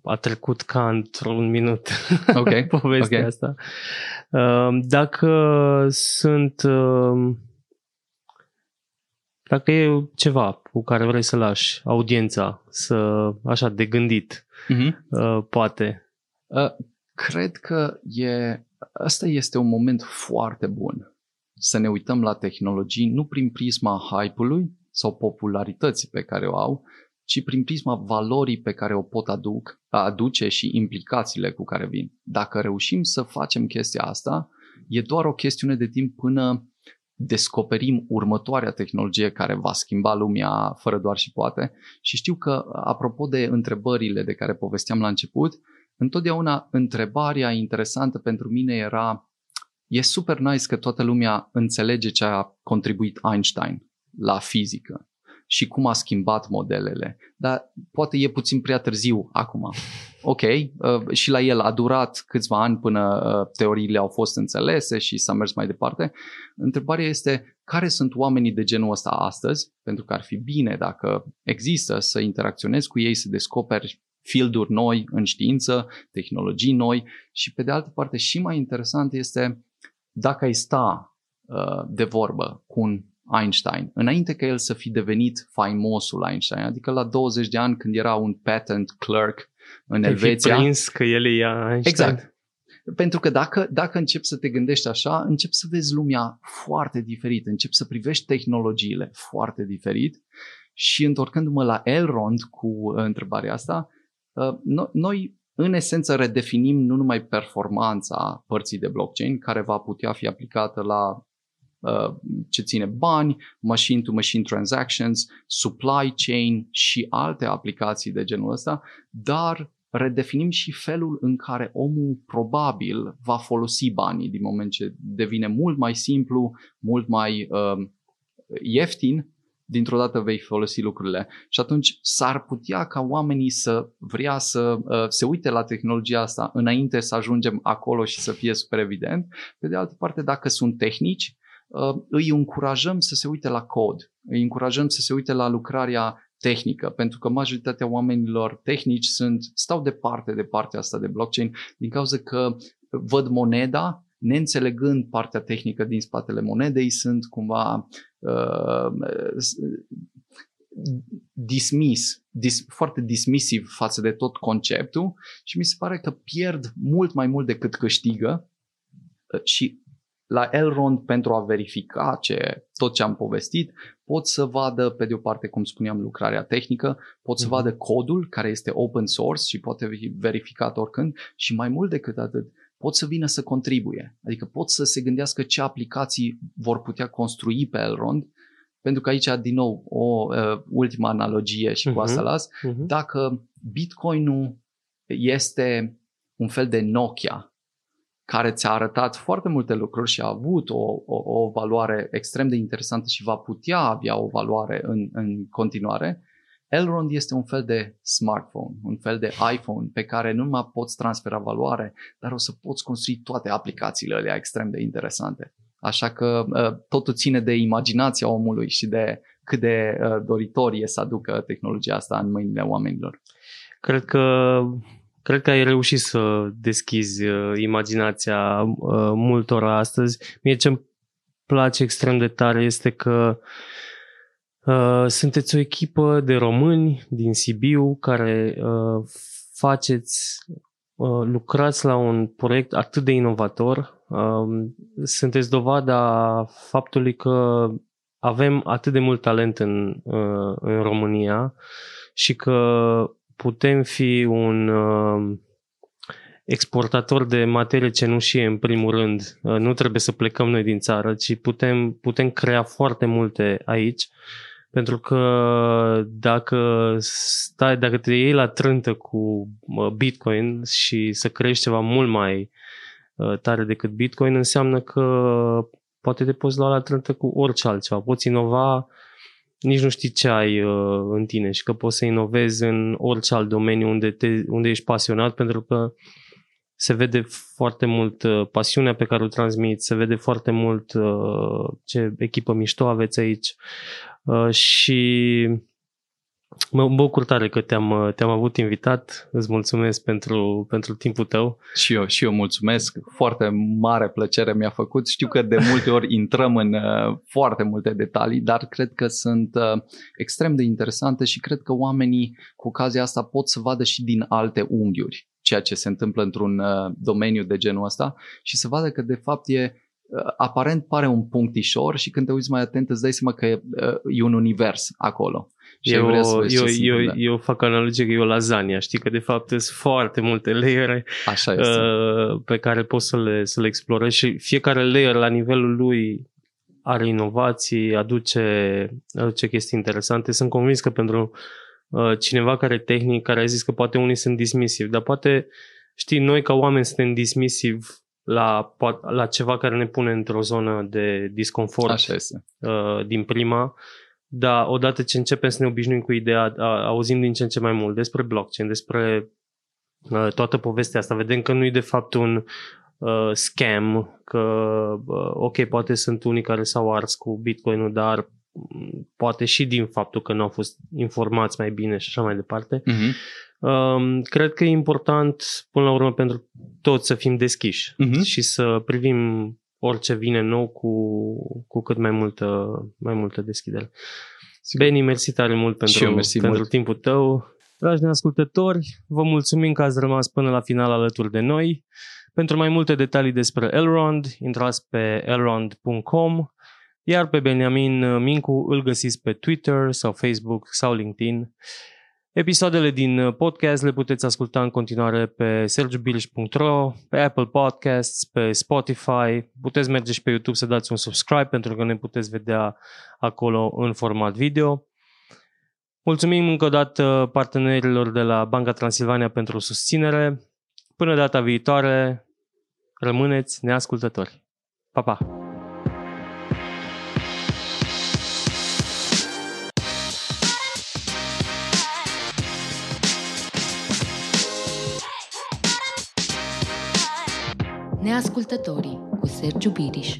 a trecut ca într-un minut
okay.
povestea okay. asta. Uh, dacă sunt uh, dacă e ceva cu care vrei să lași audiența să, așa, de gândit, uh-huh. poate.
Cred că e, asta este un moment foarte bun să ne uităm la tehnologii nu prin prisma hype-ului sau popularității pe care o au, ci prin prisma valorii pe care o pot aduc, aduce și implicațiile cu care vin. Dacă reușim să facem chestia asta, e doar o chestiune de timp până descoperim următoarea tehnologie care va schimba lumea fără doar și poate. Și știu că, apropo de întrebările de care povesteam la început, întotdeauna întrebarea interesantă pentru mine era e super nice că toată lumea înțelege ce a contribuit Einstein la fizică și cum a schimbat modelele. Dar poate e puțin prea târziu acum. Ok, uh, și la el a durat câțiva ani până uh, teoriile au fost înțelese și s-a mers mai departe. Întrebarea este care sunt oamenii de genul ăsta astăzi, pentru că ar fi bine dacă există să interacționezi cu ei, să descoperi fielduri noi în știință, tehnologii noi și pe de altă parte și mai interesant este dacă ai sta uh, de vorbă cu un Einstein, înainte ca el să fi devenit faimosul Einstein, adică la 20 de ani când era un patent clerk în Ai Elveția.
Fi prins că el e Einstein.
Exact. Pentru că dacă, dacă începi să te gândești așa, începi să vezi lumea foarte diferit, începi să privești tehnologiile foarte diferit și întorcându-mă la Elrond cu uh, întrebarea asta, uh, noi în esență redefinim nu numai performanța părții de blockchain care va putea fi aplicată la Uh, ce ține bani, machine-to-machine transactions, supply chain și alte aplicații de genul ăsta, dar redefinim și felul în care omul probabil va folosi banii din moment ce devine mult mai simplu, mult mai uh, ieftin, dintr-o dată vei folosi lucrurile. Și atunci s-ar putea ca oamenii să vrea să uh, se uite la tehnologia asta înainte să ajungem acolo și să fie super evident. Pe de altă parte, dacă sunt tehnici, Uh, îi încurajăm să se uite la cod, îi încurajăm să se uite la lucrarea tehnică, pentru că majoritatea oamenilor tehnici sunt, stau departe de partea asta de blockchain din cauza că văd moneda, neînțelegând partea tehnică din spatele monedei, sunt cumva uh, dismis, dis, foarte dismisiv față de tot conceptul și mi se pare că pierd mult mai mult decât câștigă și la Elrond pentru a verifica ce, tot ce am povestit, pot să vadă, pe de o parte, cum spuneam, lucrarea tehnică, pot să mhm. vadă codul care este open source și poate fi verificat oricând și mai mult decât atât, pot să vină să contribuie. Adică pot să se gândească ce aplicații vor putea construi pe Elrond, pentru că aici, din nou, o uh, ultimă analogie și cu asta uh-huh. las, uh-huh. dacă Bitcoin-ul este un fel de Nokia care ți-a arătat foarte multe lucruri și a avut o, o, o valoare extrem de interesantă și va putea avea o valoare în, în continuare, Elrond este un fel de smartphone, un fel de iPhone pe care nu mai poți transfera valoare, dar o să poți construi toate aplicațiile alea extrem de interesante. Așa că uh, totul ține de imaginația omului și de cât de uh, doritor e să aducă tehnologia asta în mâinile oamenilor.
Cred că Cred că ai reușit să deschizi uh, imaginația uh, multora astăzi. Mie ce-mi place extrem de tare este că uh, sunteți o echipă de români din Sibiu care uh, faceți, uh, lucrați la un proiect atât de inovator. Uh, sunteți dovada faptului că avem atât de mult talent în, uh, în România și că putem fi un uh, exportator de materie cenușie în primul rând. Uh, nu trebuie să plecăm noi din țară, ci putem, putem crea foarte multe aici. Pentru că dacă stai, dacă te iei la trântă cu uh, Bitcoin și să crești ceva mult mai uh, tare decât Bitcoin, înseamnă că poate te poți lua la trântă cu orice altceva. Poți inova nici nu știi ce ai uh, în tine și că poți să inovezi în orice alt domeniu unde, te, unde ești pasionat pentru că se vede foarte mult uh, pasiunea pe care o transmiți, se vede foarte mult uh, ce echipă mișto aveți aici. Uh, și Mă bucur tare că te-am, te-am avut invitat. Îți mulțumesc pentru, pentru timpul tău.
Și eu, și eu mulțumesc. Foarte mare plăcere mi-a făcut. Știu că de multe ori intrăm în uh, foarte multe detalii, dar cred că sunt uh, extrem de interesante și cred că oamenii cu ocazia asta pot să vadă și din alte unghiuri ceea ce se întâmplă într-un uh, domeniu de genul ăsta și să vadă că de fapt e aparent pare un punctișor și când te uiți mai atent îți dai seama că e, e un univers acolo.
Și eu, vrea să eu, eu, eu fac analogie că e o lasagna, știi că de fapt sunt foarte multe layere
Așa este. Uh,
pe care poți să le, să le explorezi și fiecare layer la nivelul lui are inovații, aduce, aduce chestii interesante. Sunt convins că pentru uh, cineva care e tehnic, care a zis că poate unii sunt dismisivi, dar poate, știi, noi ca oameni suntem dismisivi la, la ceva care ne pune într-o zonă de disconfort
Așa este.
Uh, din prima dar odată ce începem să ne obișnuim cu ideea, a, auzim din ce în ce mai mult despre blockchain, despre uh, toată povestea asta, vedem că nu e de fapt un uh, scam, că uh, ok, poate sunt unii care s-au ars cu Bitcoin-ul, dar poate și din faptul că nu au fost informați mai bine și așa mai departe. Uh-huh. Uh, cred că e important, până la urmă, pentru toți să fim deschiși uh-huh. și să privim orice vine nou cu, cu cât mai multă, mai multă deschidere. Sigur. Beni, mersi tare mult pentru, eu, mersi pentru mult. timpul tău. Dragi ascultători, vă mulțumim că ați rămas până la final alături de noi. Pentru mai multe detalii despre Elrond, intrați pe elrond.com, iar pe Benjamin Mincu îl găsiți pe Twitter sau Facebook sau LinkedIn. Episoadele din uh, podcast le puteți asculta în continuare pe sergiubilish.ro, pe Apple Podcasts, pe Spotify. Puteți merge și pe YouTube să dați un subscribe pentru că ne puteți vedea acolo în format video. Mulțumim încă o dată partenerilor de la Banca Transilvania pentru susținere. Până data viitoare, rămâneți neascultători. Pa, pa! ascoltatori, con Sergio Pirish.